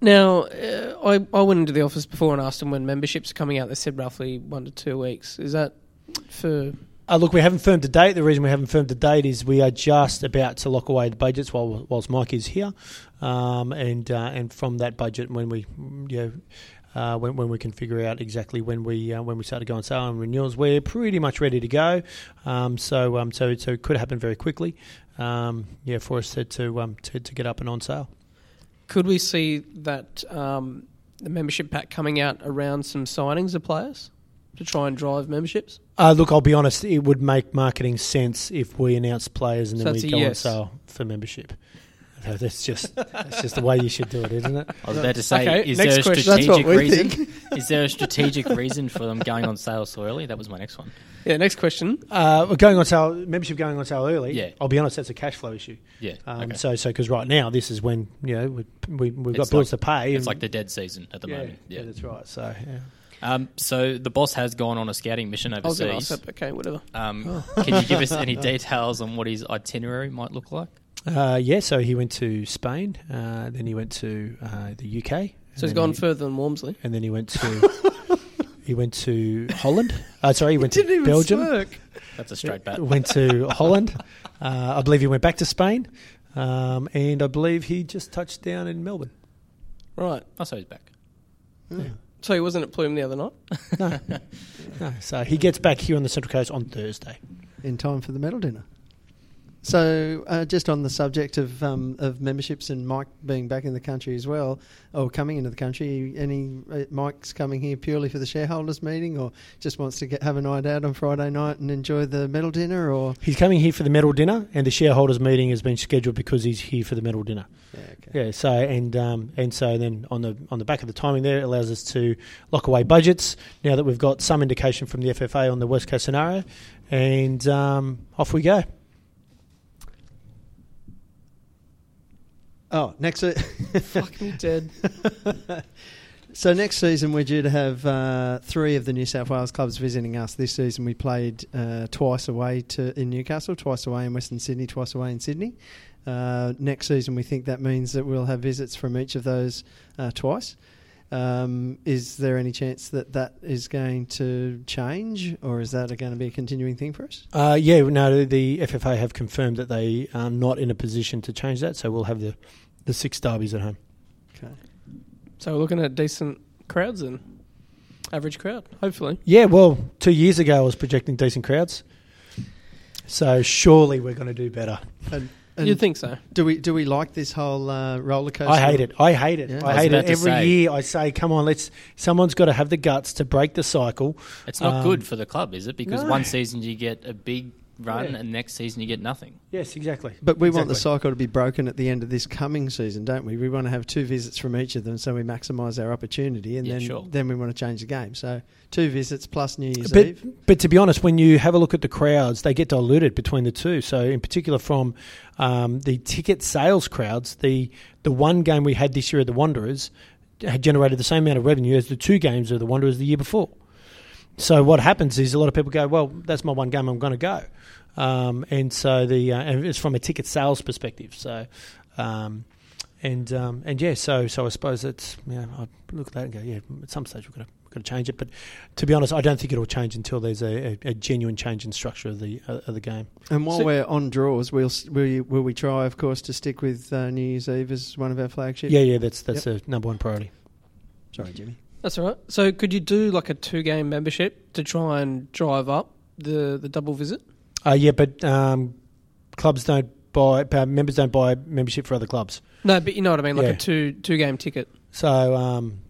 now, uh, I, I went into the office before and asked them when memberships are coming out. They said roughly one to two weeks. Is that for. Uh, look, we haven't firmed a date. The reason we haven't firmed a date is we are just about to lock away the budgets while whilst Mike is here, um, and uh, and from that budget, when we you know. Uh, when, when we can figure out exactly when we uh, when we start to go on sale and renewals, we're pretty much ready to go. Um, so um, so so it could happen very quickly. Um, yeah, for us to to, um, to to get up and on sale. Could we see that um, the membership pack coming out around some signings of players to try and drive memberships? Uh, look, I'll be honest. It would make marketing sense if we announce players and So then we go on sale for membership. So That's just that's just the way you should do it, isn't it? I was about to say, Okay, is there a question. Strategic reason? is there a strategic reason for them going on sale so early? That was my next one. Yeah, next question. Uh, we're going on sale, membership going on sale early. Yeah. I'll be honest, that's a cash flow issue. Yeah, Um, okay. So, so because right now this is when you know we, we we've got It's bills like- to pay. it's like the dead season at the yeah, moment. yeah, Yeah. that's right. So yeah. Um, so the boss has gone on a scouting mission I was ask overseas. that. Okay, whatever. Um, can you give us any details on what his itinerary might look like? Uh, yeah, so he went to Spain, uh, then he went to uh, the UK. So he's gone he- further than Wormsley. and then he went to he went to Holland. Uh, sorry, he went to Belgium. smirk. That's a straight bet. Went to Holland. Uh, I believe he went back to Spain, um, and I believe he just touched down in Melbourne. Right. Oh, so he's back. So he wasn't at Plume the other night? No, no. So he gets back here on the Central Coast on Thursday. in time for the medal dinner. So, uh, just on the subject of um, of memberships and Mike being back in the country as well, or coming into the country, any uh, Mike's coming here purely for the shareholders meeting, or just wants to get, have a night out on Friday night and enjoy the medal dinner, or He's coming here for the medal dinner, and the shareholders meeting has been scheduled because he's here for the medal dinner. yeah, okay. Yeah. So and um, and so then on the on the back of the timing there, it allows us to lock away budgets now that we've got some indication from the FFA on the worst case scenario, and um, off we go. Oh, next. se- Fuck me dead. So next season we're due to have uh, three of the New South Wales clubs visiting us. This season we played uh, twice away to in Newcastle, twice away in Western Sydney, twice away in Sydney. Uh, next season we think that means that we'll have visits from each of those uh, twice. Um, is there any chance that that is going to change, or is that going to be a continuing thing for us? Uh, yeah, no, the FFA have confirmed that they are not in a position to change that, so we'll have the the six derbies at home. Okay. So we're looking at decent crowds and Average crowd, hopefully. Yeah, well, two years ago I was projecting decent crowds, so surely we're going to do better. And, and You'd think so. do we do we like this whole uh, roller coaster? I hate it. I hate it. Yeah. I I hate it. Every say. year I say, come on, let's. Someone's got to have the guts to break the cycle. It's not Um, good for the club, is it? Because no. one season you get a big run, Yeah. and next season you get nothing. Yes, exactly. But we want the cycle to be broken at the end of this coming season, don't we? We want to have two visits from each of them so we maximise our opportunity and Yeah, then sure. then we want to change the game. So two visits plus New Year's But, Eve. but to be honest, when you have a look at the crowds, they get diluted between the two. So, in particular, from um, the ticket sales crowds, the the one game we had this year at the Wanderers had generated the same amount of revenue as the two games of the Wanderers the year before. So, what happens is a lot of people go, "Well, that's my one game. I'm going to go," um, and so the uh, and it's from a ticket sales perspective. So. Um, and um, and yeah, so so I suppose it's yeah. I look at that and go, yeah. At some stage we've got to we've got to change it, but to be honest, I don't think it'll change until there's a, a, a genuine change in structure of the uh, of the game. And while So- we're on draws, we'll s- will, will we try, of course, to stick with uh, New Year's Eve as one of our flagships? Yeah, yeah, that's that's the number one priority. Sorry, Jimmy. That's all right. So could you do like a two game membership to try and drive up the, the double visit? Uh, yeah, but um, clubs don't buy uh, members don't buy membership for other clubs. No, but you know what I mean, like Yeah. a two two game ticket. So, um,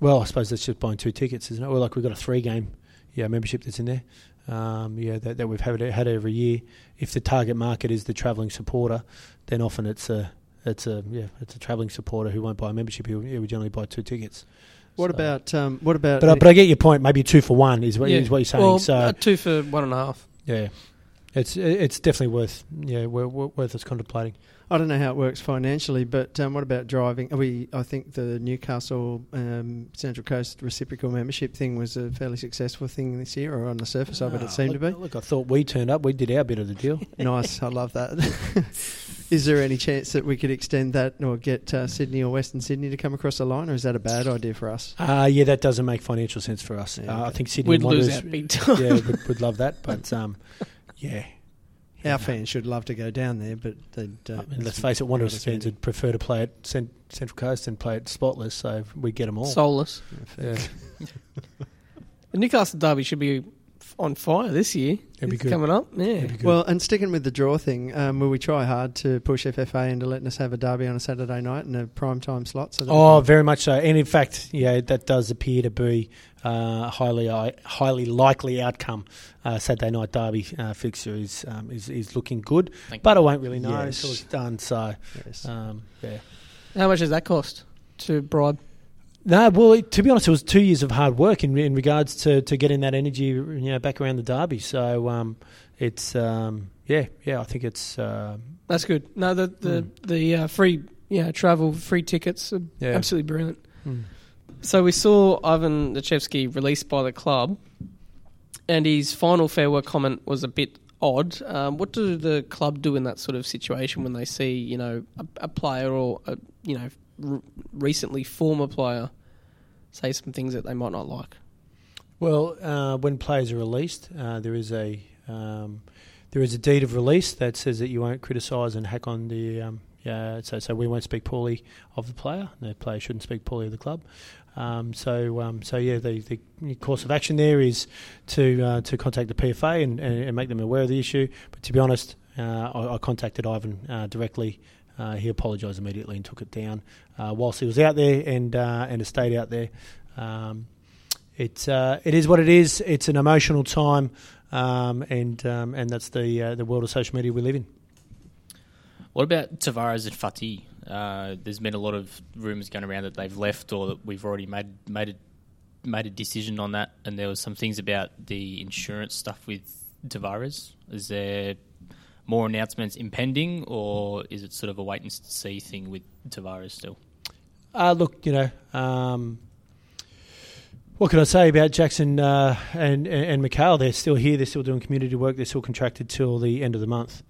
well, I suppose that's just buying two tickets, isn't it? Well, like we've got a three game, yeah, membership that's in there. Um, yeah, that, that we've had had every year. If the target market is the travelling supporter, then often it's a it's a yeah it's a travelling supporter who won't buy a membership. He would, he would generally buy two tickets. What So- about um, what about? But, I- but I get your point. Maybe two for one is what, Yeah. is what you're saying. Well, so uh, two for one and a half. yeah, it's it's definitely worth yeah wor- wor- worth us contemplating. I don't know how it works financially, but um, what about driving? Are we, I think the Newcastle um, Central Coast reciprocal membership thing was a fairly successful thing this year, or on the surface of it, Ah, it seemed look, to be. Look, I thought we turned up. We did our bit of the deal. nice, I love that. is there any chance that we could extend that or get uh, Sydney or Western Sydney to come across the line, or is that a bad idea for us? Uh, yeah, that doesn't make financial sense for us. Yeah, uh, I think Sydney We'd lose Wanderers, out big time. yeah, would, would love that. But um, yeah, Our fans should love to go down there, but they don't. I mean, let's face it, Wanderers fans would prefer to play at Cent- Central Coast and play at Spotless, so we get them all. Soulless. yeah. The Newcastle derby should be on fire this year. It'd be It's good. coming up. Yeah. It'd be good. Well, and sticking with the draw thing, um, will we try hard to push FFA into letting us have a derby on a Saturday night in a prime time slot? So Oh, very much so. And in fact, yeah, that does appear to be uh, highly uh, highly likely outcome. Uh, Saturday night derby uh, fixture is, um, is is looking good, Thank but I won't really know Yes. until it's done. So, yes. um, yeah. How much does that cost to bribe? No, well, it- to be honest, it was two years of hard work in in regards to, to getting that energy, you know, back around the derby. So, um, it's um, yeah, yeah. I think it's uh, That's good. No, the the Mm. the uh, free yeah travel free tickets are yeah. absolutely brilliant. Mm. So we saw Ivan Lechevsky released by the club, and his final farewell comment was a bit odd. Um, what do the club do in that sort of situation when they see you know a, a player or a you know r- recently former player say some things that they might not like? Well, uh, when players are released, uh, there is a um, there is a deed of release that says that you won't criticise and hack on the. Um, yeah, so so we won't speak poorly of the player. The player shouldn't speak poorly of the club. Um, so um, so yeah, the, the course of action there is to uh, to contact the PFA and, and, and make them aware of the issue. But to be honest, uh, I, I contacted Ivan uh, directly. Uh, he apologised immediately and took it down uh, whilst he was out there and uh, and has stayed out there. Um, uh, it is what it is. It's an emotional time, um, and um, and that's the the world of social media we live in. What about Tavares and Faty? Uh, there's been a lot of rumours going around that they've left or that we've already made made a, made a decision on that. And there was some things about the insurance stuff with Tavares. Is there more announcements impending, or is it sort of a wait and see thing with Tavares still? Uh, look, you know, um, what can I say about Jackson uh, and, and and? They're still here. They're still doing community work. They're still contracted till the end of the month,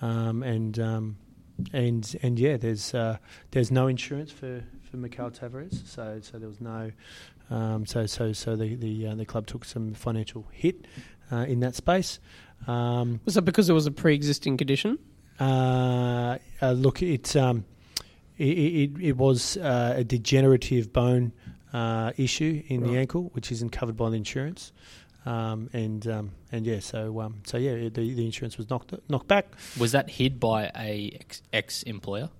um, and um, and and yeah, there's uh, there's no insurance for for Mickaël Tavares. So so there was no. Um, so so so the the uh, the club took some financial hit uh, in that space. Um, Was that because it was a pre-existing condition? uh, uh, look, it's um, it, it, it was uh, a degenerative bone uh, issue in the ankle, which isn't covered by the insurance. Um, and um, and yeah, so um, so yeah, the the insurance was knocked knocked back. Was that hid by a ex, ex employer?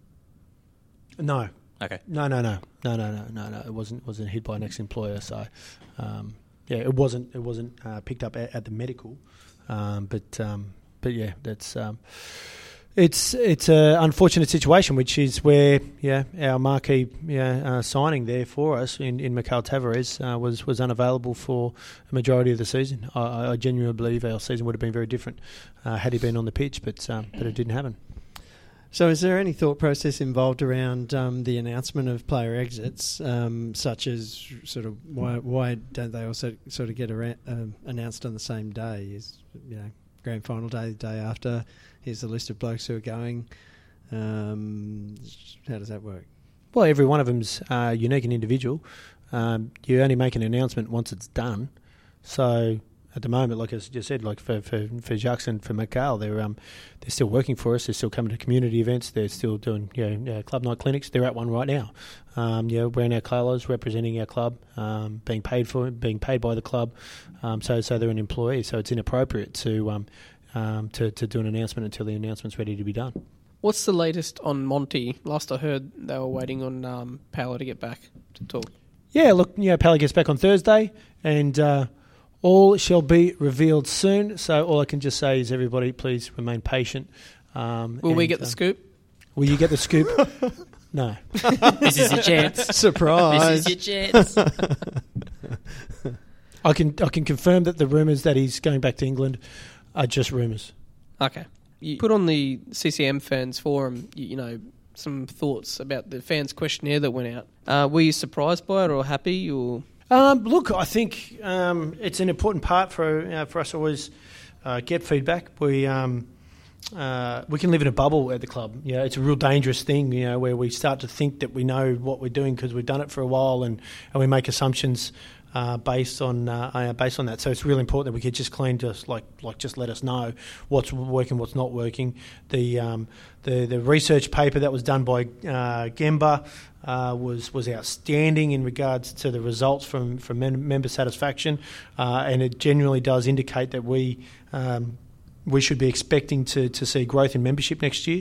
No, Okay. no, no, no, no, no, no, no, no. It wasn't wasn't hit by an ex employer. So um, yeah, it wasn't it wasn't uh, picked up at, at the medical. Um, but um, but yeah, that's um, it's it's a unfortunate situation, which is where yeah our marquee yeah uh, signing there for us in in Mickaël Tavares uh, was was unavailable for a majority of the season. I, I genuinely believe our season would have been very different uh, had he been on the pitch, but um, but it didn't happen. So, is there any thought process involved around um, the announcement of player exits, um, such as sort of why why don't they also sort of get around, um, announced on the same day? Is you know grand final day, the day after? Here's the list of blokes who are going. Um, how does that work? Well, every one of them's uh, unique and individual. Um, you only make an announcement once it's done. So at the moment, like I just said, like for for, for Jacques and for Mickaël, they're um, they're still working for us. They're still coming to community events. They're still doing you know, uh, club night clinics. They're at one right now. Um, know, wearing our colours, representing our club, um, being paid for, being paid by the club. Um, so so they're an employee. So it's inappropriate to um, um, to to do an announcement until the announcement's ready to be done. What's the latest on Monty? Last I heard, they were waiting on um, Power to get back to talk. Yeah, look, you know, Pally gets back on Thursday, and uh, all shall be revealed soon. So all I can just say is, everybody, please remain patient. Um, Will we get the uh, scoop? Will you get the scoop? no. this is your chance. Surprise! This is your chance. I can I can confirm that the rumours that he's going back to England are just rumours. Okay. You put on the CCM fans forum, you, you know, some thoughts about the fans questionnaire that went out. Uh, were you surprised by it or happy or? Um, look, I think um, it's an important part for uh, for us always uh, get feedback. We um, uh, we can live in a bubble at the club. You know, it's a real dangerous thing. You know, where we start to think that we know what we're doing because we've done it for a while, and, and we make assumptions uh, based on uh, uh, based on that. So it's really important that we get just clean, just like like just let us know what's working, what's not working. The um, the the research paper that was done by uh, Gemba uh, was was outstanding in regards to the results from from member satisfaction, uh, and it genuinely does indicate that we. Um, we should be expecting to, to see growth in membership next year.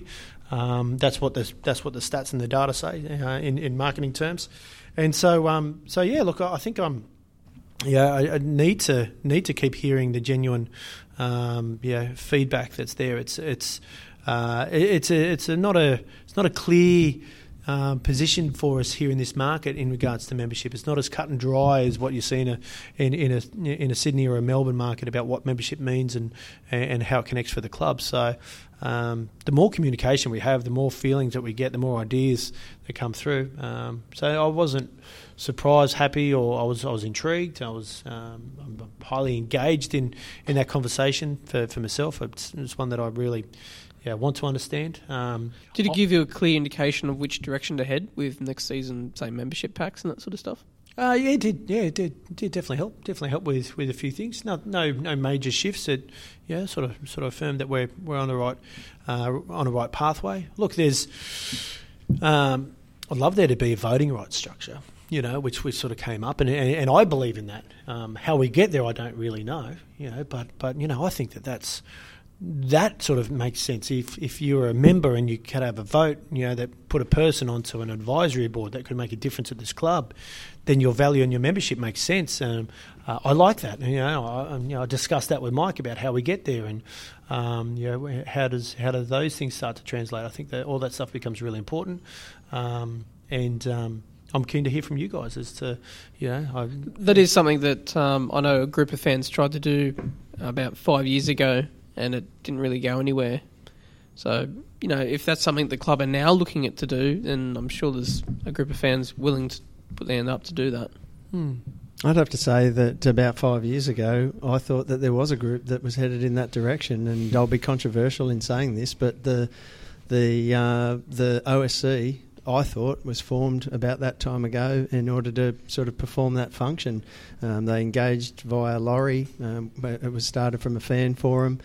Um, that's what the that's what the stats and the data say uh, in in marketing terms, and so um, so yeah. Look, I think I'm yeah, I, I, need to need to keep hearing the genuine, um, yeah, feedback that's there. It's it's uh, it, it's a it's a not a it's not a clear. Uh, position for us here in this market in regards to membership. It's not as cut and dry as what you see in a in, in a in a Sydney or a Melbourne market about what membership means and and how it connects for the club. So um, the more communication we have, the more feelings that we get, the more ideas that come through. Um, so I wasn't surprised, happy, or I was I was intrigued. I was um, highly engaged in, in that conversation for, for myself. It's, it's one that I really yeah, want to understand. Um, Did it give you a clear indication of which direction to head with next season, say membership packs and that sort of stuff? Uh, yeah, it did. Yeah, it did. It did definitely help. Definitely help with, with a few things. No, no, no major shifts. It, yeah, sort of, sort of affirmed that we're we're on the right, uh, on the right pathway. Look, there's, um, I'd love there to be a voting rights structure you know, which we sort of came up, and, and, and I believe in that. Um, how we get there, I don't really know, you know, but but you know, I think that that's that sort of makes sense. If if you're a member and you could have a vote, you know, that put a person onto an advisory board that could make a difference at this club, then your value and your membership makes sense. Um, uh, I like that. You know, I, you know, I discussed that with Mike about how we get there, and um, you know, how does how do those things start to translate? I think that all that stuff becomes really important, um, and um, I'm keen to hear from you guys as to, you know, I, that is something that um, I know a group of fans tried to do about five years ago, and it didn't really go anywhere. So, you know, if that's something the club are now looking at to do, then I'm sure there's a group of fans willing to put their hand up to do that. Hmm. I'd have to say that about five years ago, I thought that there was a group that was headed in that direction, and I'll be controversial in saying this, but the the uh, the OSC I thought was formed about that time ago in order to sort of perform that function. Um, they engaged via Lawrie. Um, it was started from a fan forum.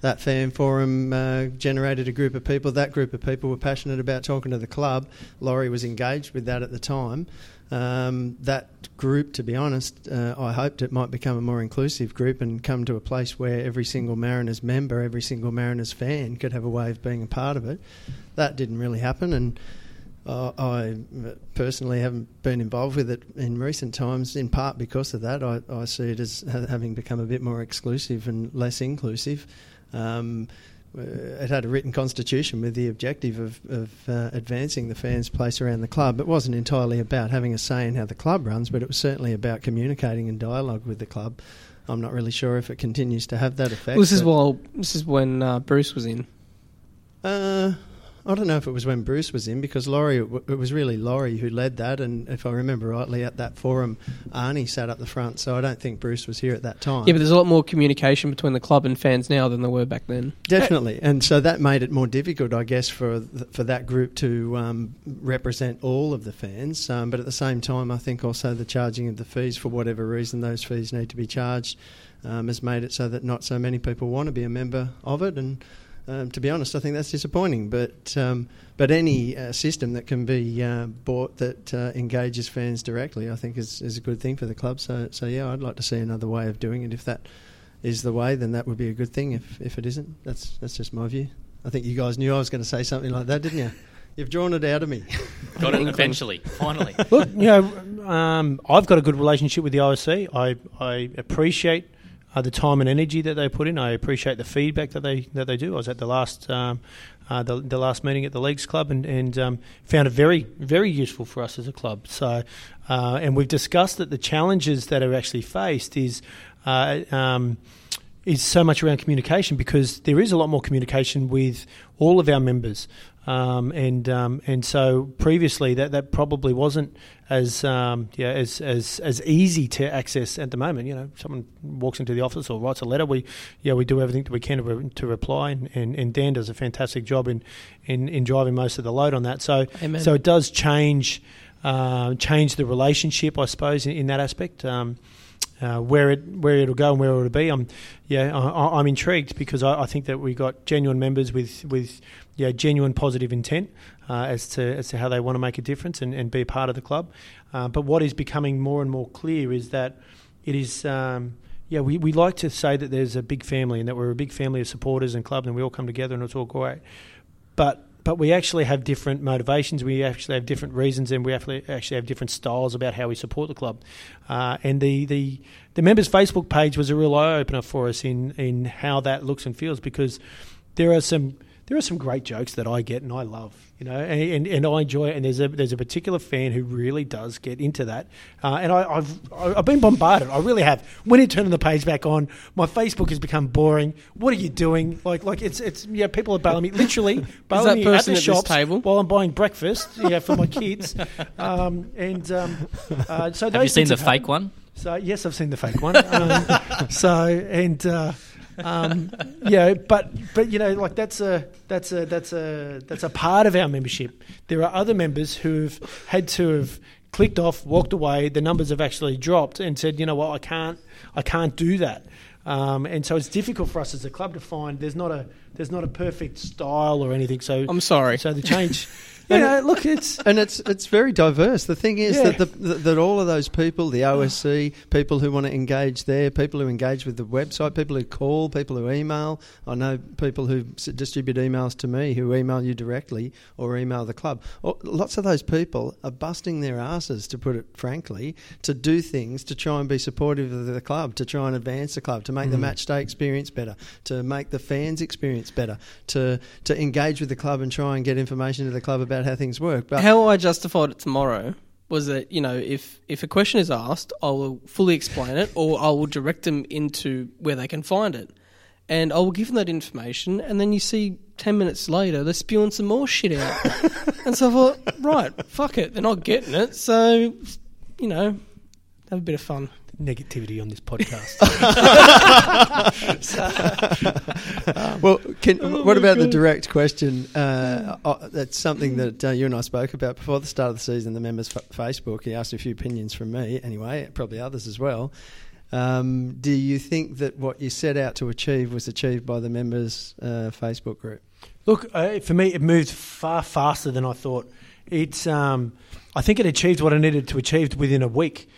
That fan forum uh, generated a group of people. That group of people were passionate about talking to the club. Lawrie was engaged with that at the time. Um, that group, to be honest, uh, I hoped it might become a more inclusive group and come to a place where every single Mariners member, every single Mariners fan could have a way of being a part of it. That didn't really happen, and uh, I personally haven't been involved with it in recent times, in part because of that. I, I see it as having become a bit more exclusive and less inclusive. Um, uh, it had a written constitution with the objective of, of uh, advancing the fans' place around the club. It wasn't entirely about having a say in how the club runs, but it was certainly about communicating and dialogue with the club. I'm not really sure if it continues to have that effect. Well, this is well, this is when uh, Bruce was in. Uh, I don't know if it was when Bruce was in because Lawrie, it was really Lawrie who led that, and if I remember rightly, at that forum, Arnie sat up the front. So I don't think Bruce was here at that time. Yeah, but there's a lot more communication between the club and fans now than there were back then. Definitely, and so that made it more difficult, I guess, for for that group to um, represent all of the fans. Um, but at the same time, I think also the charging of the fees for whatever reason those fees need to be charged um, has made it so that not so many people want to be a member of it and. Um, to be honest, I think that's disappointing. But um, but any uh, system that can be uh, bought that uh, engages fans directly, I think is, is a good thing for the club. So so yeah, I'd like to see another way of doing it. If that is the way, then that would be a good thing. If if it isn't, that's that's just my view. I think you guys knew I was going to say something like that, didn't you? You've drawn it out of me. got it eventually, finally. Look, you know, um, I've got a good relationship with the OSC. I I appreciate uh, the time and energy that they put in. I appreciate the feedback that they that they do. I was at the last um, uh, the, the last meeting at the leagues club and and um, found it very very useful for us as a club. So, uh, and we've discussed that the challenges that are actually faced is. Uh, um, is so much around communication because there is a lot more communication with all of our members. Um, and um, and so previously that, that probably wasn't as um, yeah as, as as easy to access at the moment. You know, someone walks into the office or writes a letter, we yeah we do everything that we can to, re- to reply, and, and, and, Dan does a fantastic job in, in, in driving most of the load on that. So Amen. so it does change. uh, change the relationship, I suppose, in, in that aspect. Um, uh, where it where it'll go and where it'll be, I'm yeah I, I'm intrigued because I, I think that we got genuine members with with yeah genuine positive intent uh, as to as to how they want to make a difference and, and be part of the club. Uh, but what is becoming more and more clear is that it is. Um, yeah, we, we like to say that there's a big family and that we're a big family of supporters and clubs and we all come together and it's all great. But but we actually have different motivations. We actually have different reasons, and we actually have different styles about how we support the club. Uh, and the, the the members' Facebook page was a real eye opener for us in in how that looks and feels because there are some there are some great jokes that I get and I love, you know, and, and, and I enjoy it. And there's a there's a particular fan who really does get into that, uh, and I, have I've been bombarded. I really have. When you turn the page back on, my Facebook has become boring. What are you doing? Like like it's it's yeah, people are bailing me literally bailing me at the at shops table? while I'm buying breakfast, yeah, for my kids. Um, and um, uh, so Have you seen the fake one? So yes, I've seen the fake one. Um, so and uh, um, yeah, but but you know, like that's a that's a that's a that's a part of our membership. There are other members who've had to have clicked off, walked away. The numbers have actually dropped, and said, you know what, I can't I can't do that. Um, and so it's difficult for us as a club to find. There's not a there's not a perfect style or anything. So I'm sorry. so the change. you know, look, it's and it's it's very diverse. The thing is Yeah. that the, that that all of those people, the OSC, people who want to engage there, people who engage with the website, people who call, people who email. I know people who distribute emails to me who email you directly or email the club. Lots of those people are busting their asses, to put it frankly, to do things to try and be supportive of the club, to try and advance the club, to make the Mm. match day experience better, to make the fans experience better, to to engage with the club and try and get information to the club about how things work. But How I justified it tomorrow was that you know if if a question is asked, I will fully explain it, or I will direct them into where they can find it, and I will give them that information, and then you see. Ten minutes later, they're spewing some more shit out, and so I thought, right, fuck it, they're not getting it, so you know, have a bit of fun. Negativity on this podcast. Well, can, Oh what my about the direct question? Uh, uh, that's something that uh, you and I spoke about before the start of the season. The members' f- Facebook. He asked a few opinions from me, anyway, probably others as well. Um, do you think that what you set out to achieve was achieved by the members' uh, Facebook group? Look, uh, for me, it moved far faster than I thought. It's, um, I think it achieved what I needed to achieve within a week.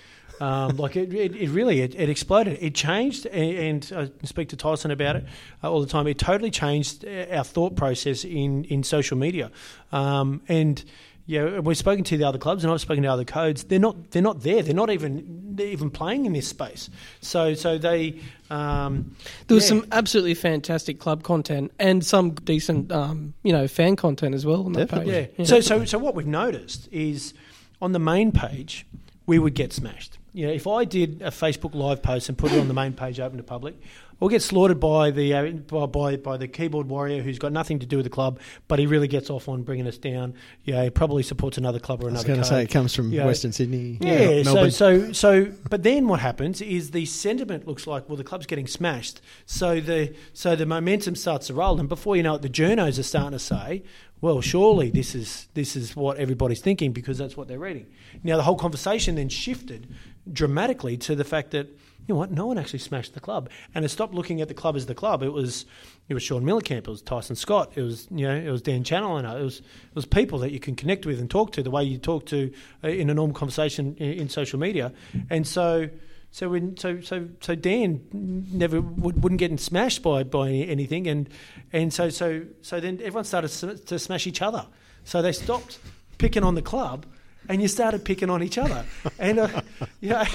Um, like it, it, it really, it, it exploded. It changed, and, and I speak to Tyson about it uh, all the time. It totally changed uh, our thought process in, in social media, um, and yeah, we've spoken to the other clubs, and I've spoken to other codes. They're not, they're not there. They're not even, they're even playing in this space. So, so they, um, There was yeah. some absolutely fantastic club content and some decent, um, you know, fan content as well on that Definitely. page. Yeah. So, so, so what we've noticed is on the main page, we would get smashed. You know, if I did a Facebook live post and put it on the main page open to public, we'll get slaughtered by the uh, by, by the keyboard warrior who's got nothing to do with the club, but he really gets off on bringing us down. Yeah, he probably supports another club or another. I was going to say it comes from Yeah. Western Sydney. Yeah, so, Melbourne. so so but then what happens is the sentiment looks like well the club's getting smashed. So the so the momentum starts to roll and before you know it the journos are starting to say, well surely this is this is what everybody's thinking because that's what they're reading. Now the whole conversation then shifted dramatically to the fact that you know what, no one actually smashed the club. And it stopped looking at the club as the club. It was it was Shaun Mielekamp, it was Tyson Scott, it was you know, it was Dan Challoner, it was it was people that you can connect with and talk to the way you talk to uh, in a normal conversation in, in social media. And so so when so so so Dan never would, wouldn't get smashed by by anything, and and so so so then everyone started to smash each other. So they stopped picking on the club, and you started picking on each other. And uh, yeah,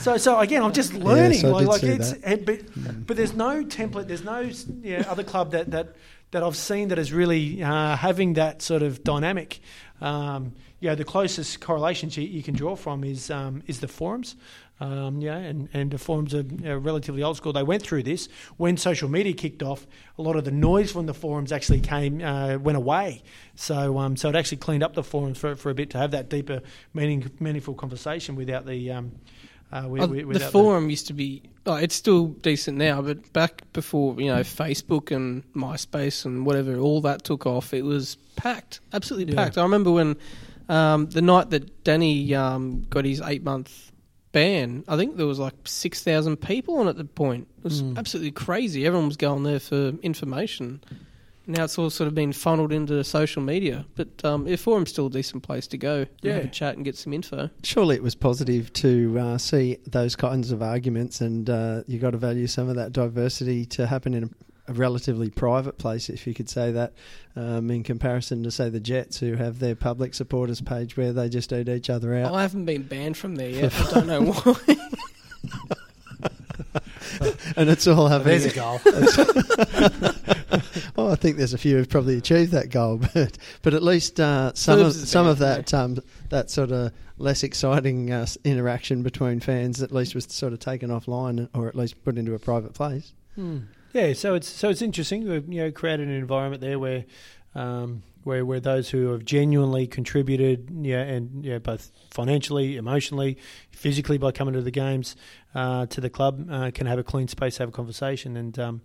so so again, I'm just learning. Yes, I like like it's and, but but there's no template. There's no you know, other club that that that I've seen that is really uh, having that sort of dynamic. Um, yeah, the closest correlations you, you can draw from is um, is the forums. Um, yeah, and, and the forums are relatively old school. They went through this when social media kicked off. A lot of the noise from the forums actually came uh, went away. So um, so it actually cleaned up the forums for, for a bit to have that deeper, meaning, meaningful conversation without the um, uh, wi- Uh, the forum used to be. Oh, it's still decent now, but back before you know Facebook and MySpace and whatever, all that took off. It was packed, absolutely Yeah. packed. I remember when Um, the night that Danny um, got his eight month ban, I think there was like six thousand people on at the point. It was Mm. absolutely crazy. Everyone was going there for information. Now it's all sort of been funneled into social media. But um, yeah, forum's still a decent place to go. and have a Yeah. chat and get some info. Surely it was positive to uh, see those kinds of arguments, and uh, you got to value some of that diversity to happen in a, a relatively private place, if you could say that, um, in comparison to say the Jets, who have their public supporters page where they just eat each other out. I haven't been banned from there yet. I don't know why. and it's all happening. There's a goal. oh, I think there's a few who've probably achieved that goal, but but at least uh, some of Herbs is some of banned, that um, that sort of less exciting uh, interaction between fans at least was sort of taken offline, or at least put into a private place. Hmm. Yeah, so it's so it's interesting. We've you know created an environment there where um, where where those who have genuinely contributed, yeah, and yeah, both financially, emotionally, physically by coming to the games uh, to the club uh, can have a clean space, have a conversation, and um,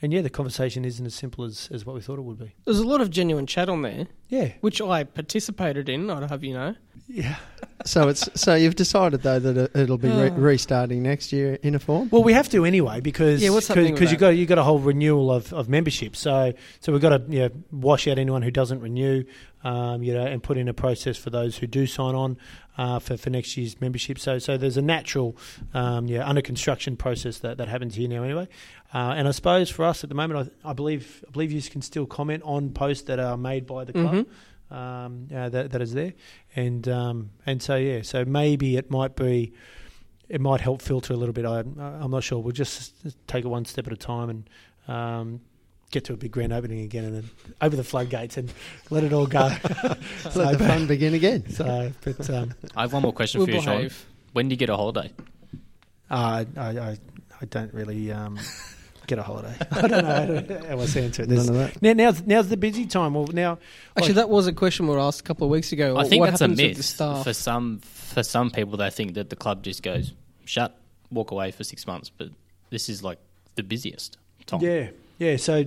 and yeah, the conversation isn't as simple as, as what we thought it would be. There's a lot of genuine chat on there, Yeah, which I participated in. I'd have you know. yeah. So it's so you've decided though that it- it'll be re- Oh. restarting next year in a form. Well, we have to anyway because Yeah, what's happening with because you that? got you got a whole renewal of, of membership. So so we've got to you know, wash out anyone who doesn't renew, um, you know, and put in a process for those who do sign on uh, for for next year's membership. So so there's a natural um, yeah under construction process that, that happens here now anyway. Uh, and I suppose for us at the moment, I, I believe I believe you can still comment on posts that are made by the club Mhm. Um, uh, that that is there, and um, and so yeah, so maybe it might be, it might help filter a little bit. I, I'm not sure. We'll just take it one step at a time and um, get to a big grand opening again, and then over the floodgates and let it all go. so, Let the fun begin again. so, but um, I have one more question We'll for you, Shaun. When do you get a holiday? I, I, I, I don't really um, get a holiday. I don't know how to, how else to answer it. None of that. Now, now's, now's the busy time. Well, now Actually, like- that was a question we were asked a couple of weeks ago. I think what that's a happens with the myth staff? for some. For some people, they think that the club just goes shut, walk away for six months. But this is like the busiest time. Yeah, yeah. So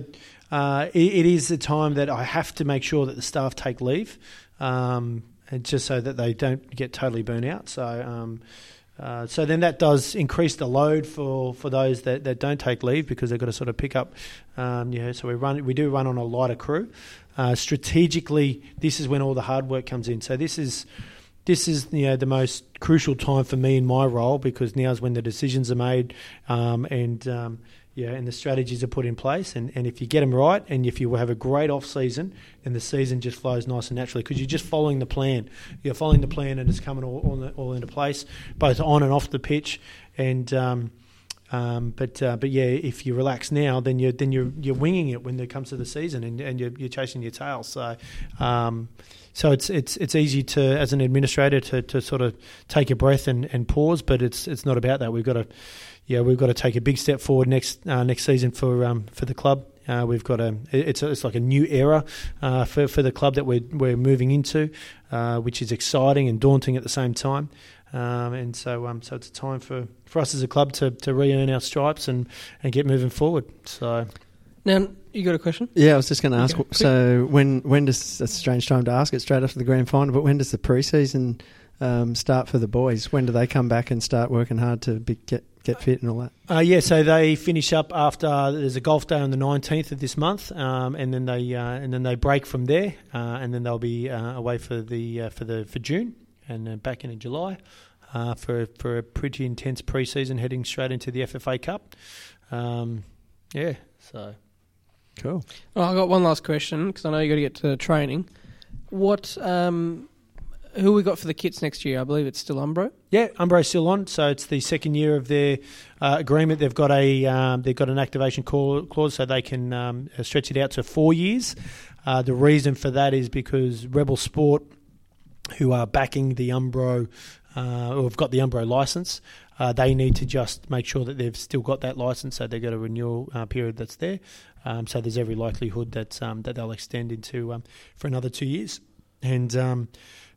uh, it, it is the time that I have to make sure that the staff take leave, um, and just so that they don't get totally burnt out. So. Um, uh, so then that does increase the load for, for those that, that don't take leave because they've got to sort of pick up. Um, yeah, so we run we do run on a lighter crew. Uh, strategically, this is when all the hard work comes in. So this is this is you know the most crucial time for me in my role because now is when the decisions are made um, and um, yeah and the strategies are put in place and, and if you get them right and if you have a great off season then the season just flows nice and naturally because you're just following the plan you're following the plan and it's coming all, all, all into place both on and off the pitch and um, um, but uh, but yeah, if you relax now, then you're then you're you're winging it when it comes to the season, and, and you're, you're chasing your tail. So, um, so it's it's it's easy to as an administrator to, to sort of take a breath and, and pause, but it's it's not about that. We've got to yeah we've got to take a big step forward next uh, next season for um, for the club. Uh, we've got a it's a, it's like a new era uh, for for the club that we're we're moving into, uh, which is exciting and daunting at the same time. Um, and so, um, so it's a time for, for us as a club to, to re-earn our stripes and, and get moving forward. So, now, you got a question? Yeah, I was just going to ask. Okay. So when when does that's a strange time to ask it straight after the grand final? But when does the preseason um, start for the boys? When do they come back and start working hard to be, get get fit and all that? uh, yeah, so they finish up after there's a golf day on the 19th of this month, um, and then they uh, and then they break from there, uh, and then they'll be uh, away for the uh, for the for June and uh, back in in July uh, for for a pretty intense preseason, heading straight into the FFA Cup. Um, yeah, so. Cool. Oh, I got one last question because I know you got to get to training. What, um, who we got for the kits next year? I believe it's still Umbro. Yeah, Umbro's still on, so it's the second year of their uh, agreement. They've got a um, they've got an activation clause, so they can um, stretch it out to four years. Uh, the reason for that is because Rebel Sport, who are backing the Umbro, uh, or have got the Umbro license, uh, they need to just make sure that they've still got that license, so they've got a renewal uh, period that's there. Um, so there's every likelihood that um, that they'll extend into um, for another two years, and um,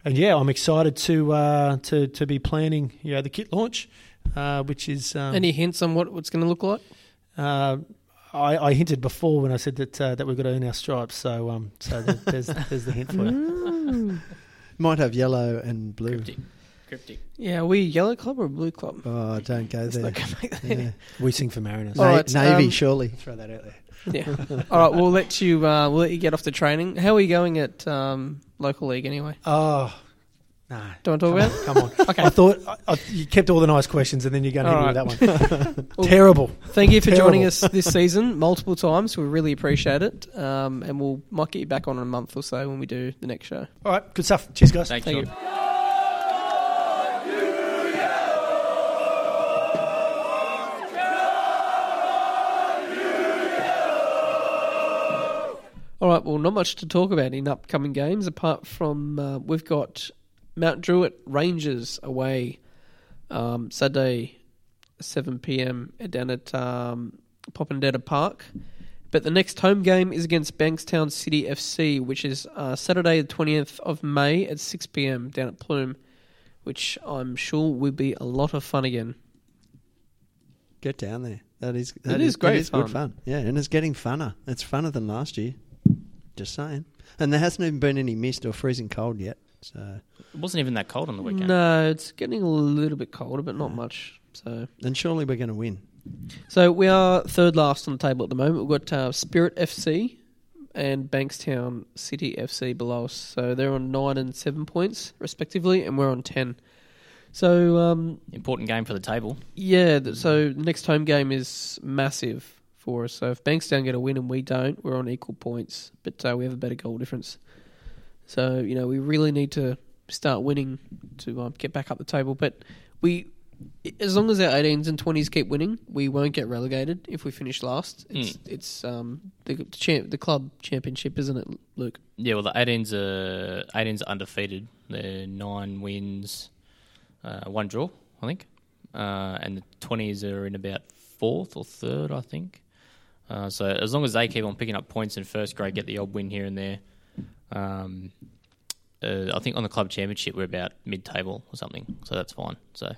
and yeah, I'm excited to uh, to to be planning you know the kit launch, uh, which is um, Any hints on what it's going to look like? uh, I, I hinted before when I said that uh, that we've got to earn our stripes, so um so there's there's the hint for you. Might have yellow and blue. Cryptic. Cryptic. Yeah, are we yellow club or blue club? Oh, don't go Let's there. not go back. Yeah. We sing for Mariners. All Na- right, Navy, um, surely. Throw that out there. Yeah. All right, we'll let you. Uh, we'll let you get off the training. How are you going at um, local league anyway? Oh, no. Do you want to talk Come about? on, come on. Okay. I thought I, I, you kept all the nice questions, and then you're going to All hit me with that one. Well, Terrible. Thank you for joining us this season multiple times. We really appreciate it, um, and we'll might get you back on in a month or so when we do the next show. All right, good stuff. Cheers, guys. Thanks, Thank Shaun. you. All right, well, not much to talk about in upcoming games apart from uh, we've got Mount Druitt Rangers away um, Saturday, 7 p.m. down at um, Popondetta Park. But the next home game is against Bankstown City FC, which is uh, Saturday, the 20th of May at 6 p.m. down at Pluim, which I'm sure will be a lot of fun again. Get down there. That is that is great It is good fun. fun. Yeah, and it's getting funner. It's funner than last year. Just saying. And there hasn't even been any mist or freezing cold yet. So It wasn't even that cold on the weekend. No, it's getting a little bit colder, but not much. So, and surely we're going to win. so we are third last on the table at the moment. We've got uh, Spirit FC and Bankstown City FC below us. So they're on nine and seven points respectively, and we're on ten. So um, Important game for the table. yeah, th- so the next home game is massive for us. So if Bankstown get a win and we don't, we're on equal points, but uh, we have a better goal difference. So you know we really need to start winning to um, get back up the table. But we, as long as our 18s and 20s keep winning, we won't get relegated if we finish last. It's it's um the champ the club championship, isn't it, Luke? Yeah, well, the 18s are 18s are undefeated. They're nine wins, uh, one draw, I think, uh, and the 20s are in about fourth or third, I think. Uh, so as long as they keep on picking up points in first grade, get the odd win here and there. Um, uh, I think on the club championship we're about mid-table or something, so that's fine. So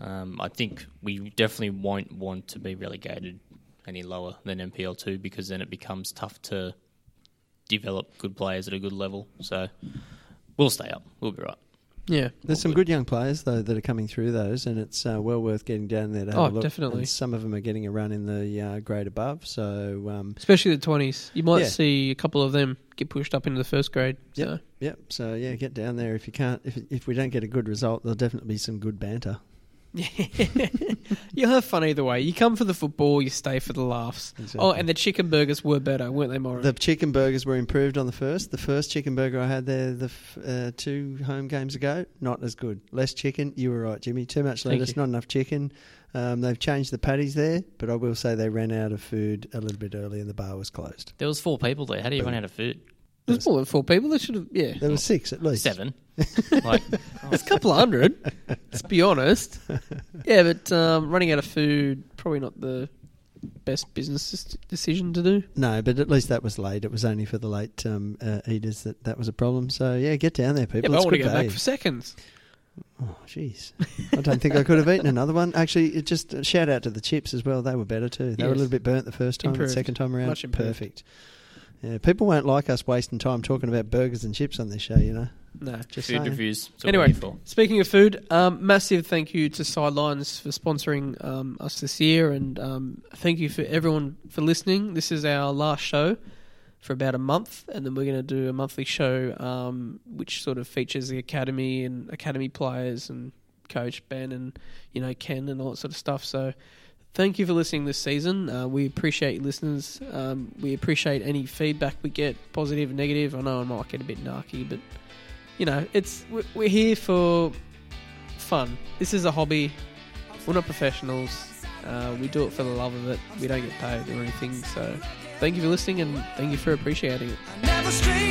um, I think we definitely won't want to be relegated any lower than NPL two because then it becomes tough to develop good players at a good level. So we'll stay up. We'll be right. Yeah. There's some good young players though that are coming through those, and it's uh, well worth getting down there to have Oh, a look. definitely. And some of them are getting a run in the uh, grade above. So um, Especially the 20s. You might Yeah. see a couple of them get pushed up into the first grade. Yeah, So. Yep. So yeah, get down there. If you can't, if if we don't get a good result, there'll definitely be some good banter. You'll have fun either way. You come for the football, you stay for the laughs. Exactly. Oh, and the chicken burgers were better, weren't they, Maury? The chicken burgers were improved on the first. The first chicken burger I had there the f- uh, two home games ago, not as good. Less chicken. You were right, Jimmy. Too much lettuce, not enough chicken. Um, they've changed the patties there, but I will say they ran out of food a little bit early and the bar was closed. There was four people there. How do you run out of food? There's more than four people. They should have, yeah. There were six at least. Seven. like It's a couple of hundred, let's be honest. Yeah, but um, running out of food, probably not the best business des- decision to do. No, but at least that was late. It was only for the late um, uh, eaters that that was a problem. So yeah, get down there, Yeah, people. but I it's want to good go back value. for seconds. Oh, jeez. I don't think I could have eaten another one. Actually, it just uh, shout out to the chips as well. They were better too. They were a Yes. little bit burnt the first time. Improved. The second time around, Much improved. perfect. Yeah, people won't like us wasting time talking about burgers and chips on this show. You know, No. just food saying. reviews. Anyway. we're here for. Speaking of food, um, massive thank you to Sidelines for sponsoring um, us this year, and um, thank you for everyone for listening. This is our last show for about a month, and then we're going to do a monthly show um, which sort of features the academy and academy players and coach Ben and you know Ken and all that sort of stuff. So. Thank you for listening this season. Uh, we appreciate listeners. Um, we appreciate any feedback we get, positive, negative. I know I might get a bit narky, but you know, it's we- we're here for fun. This is a hobby. We're not professionals. Uh, we do it for the love of it. We don't get paid or anything. So, thank you for listening and thank you for appreciating it.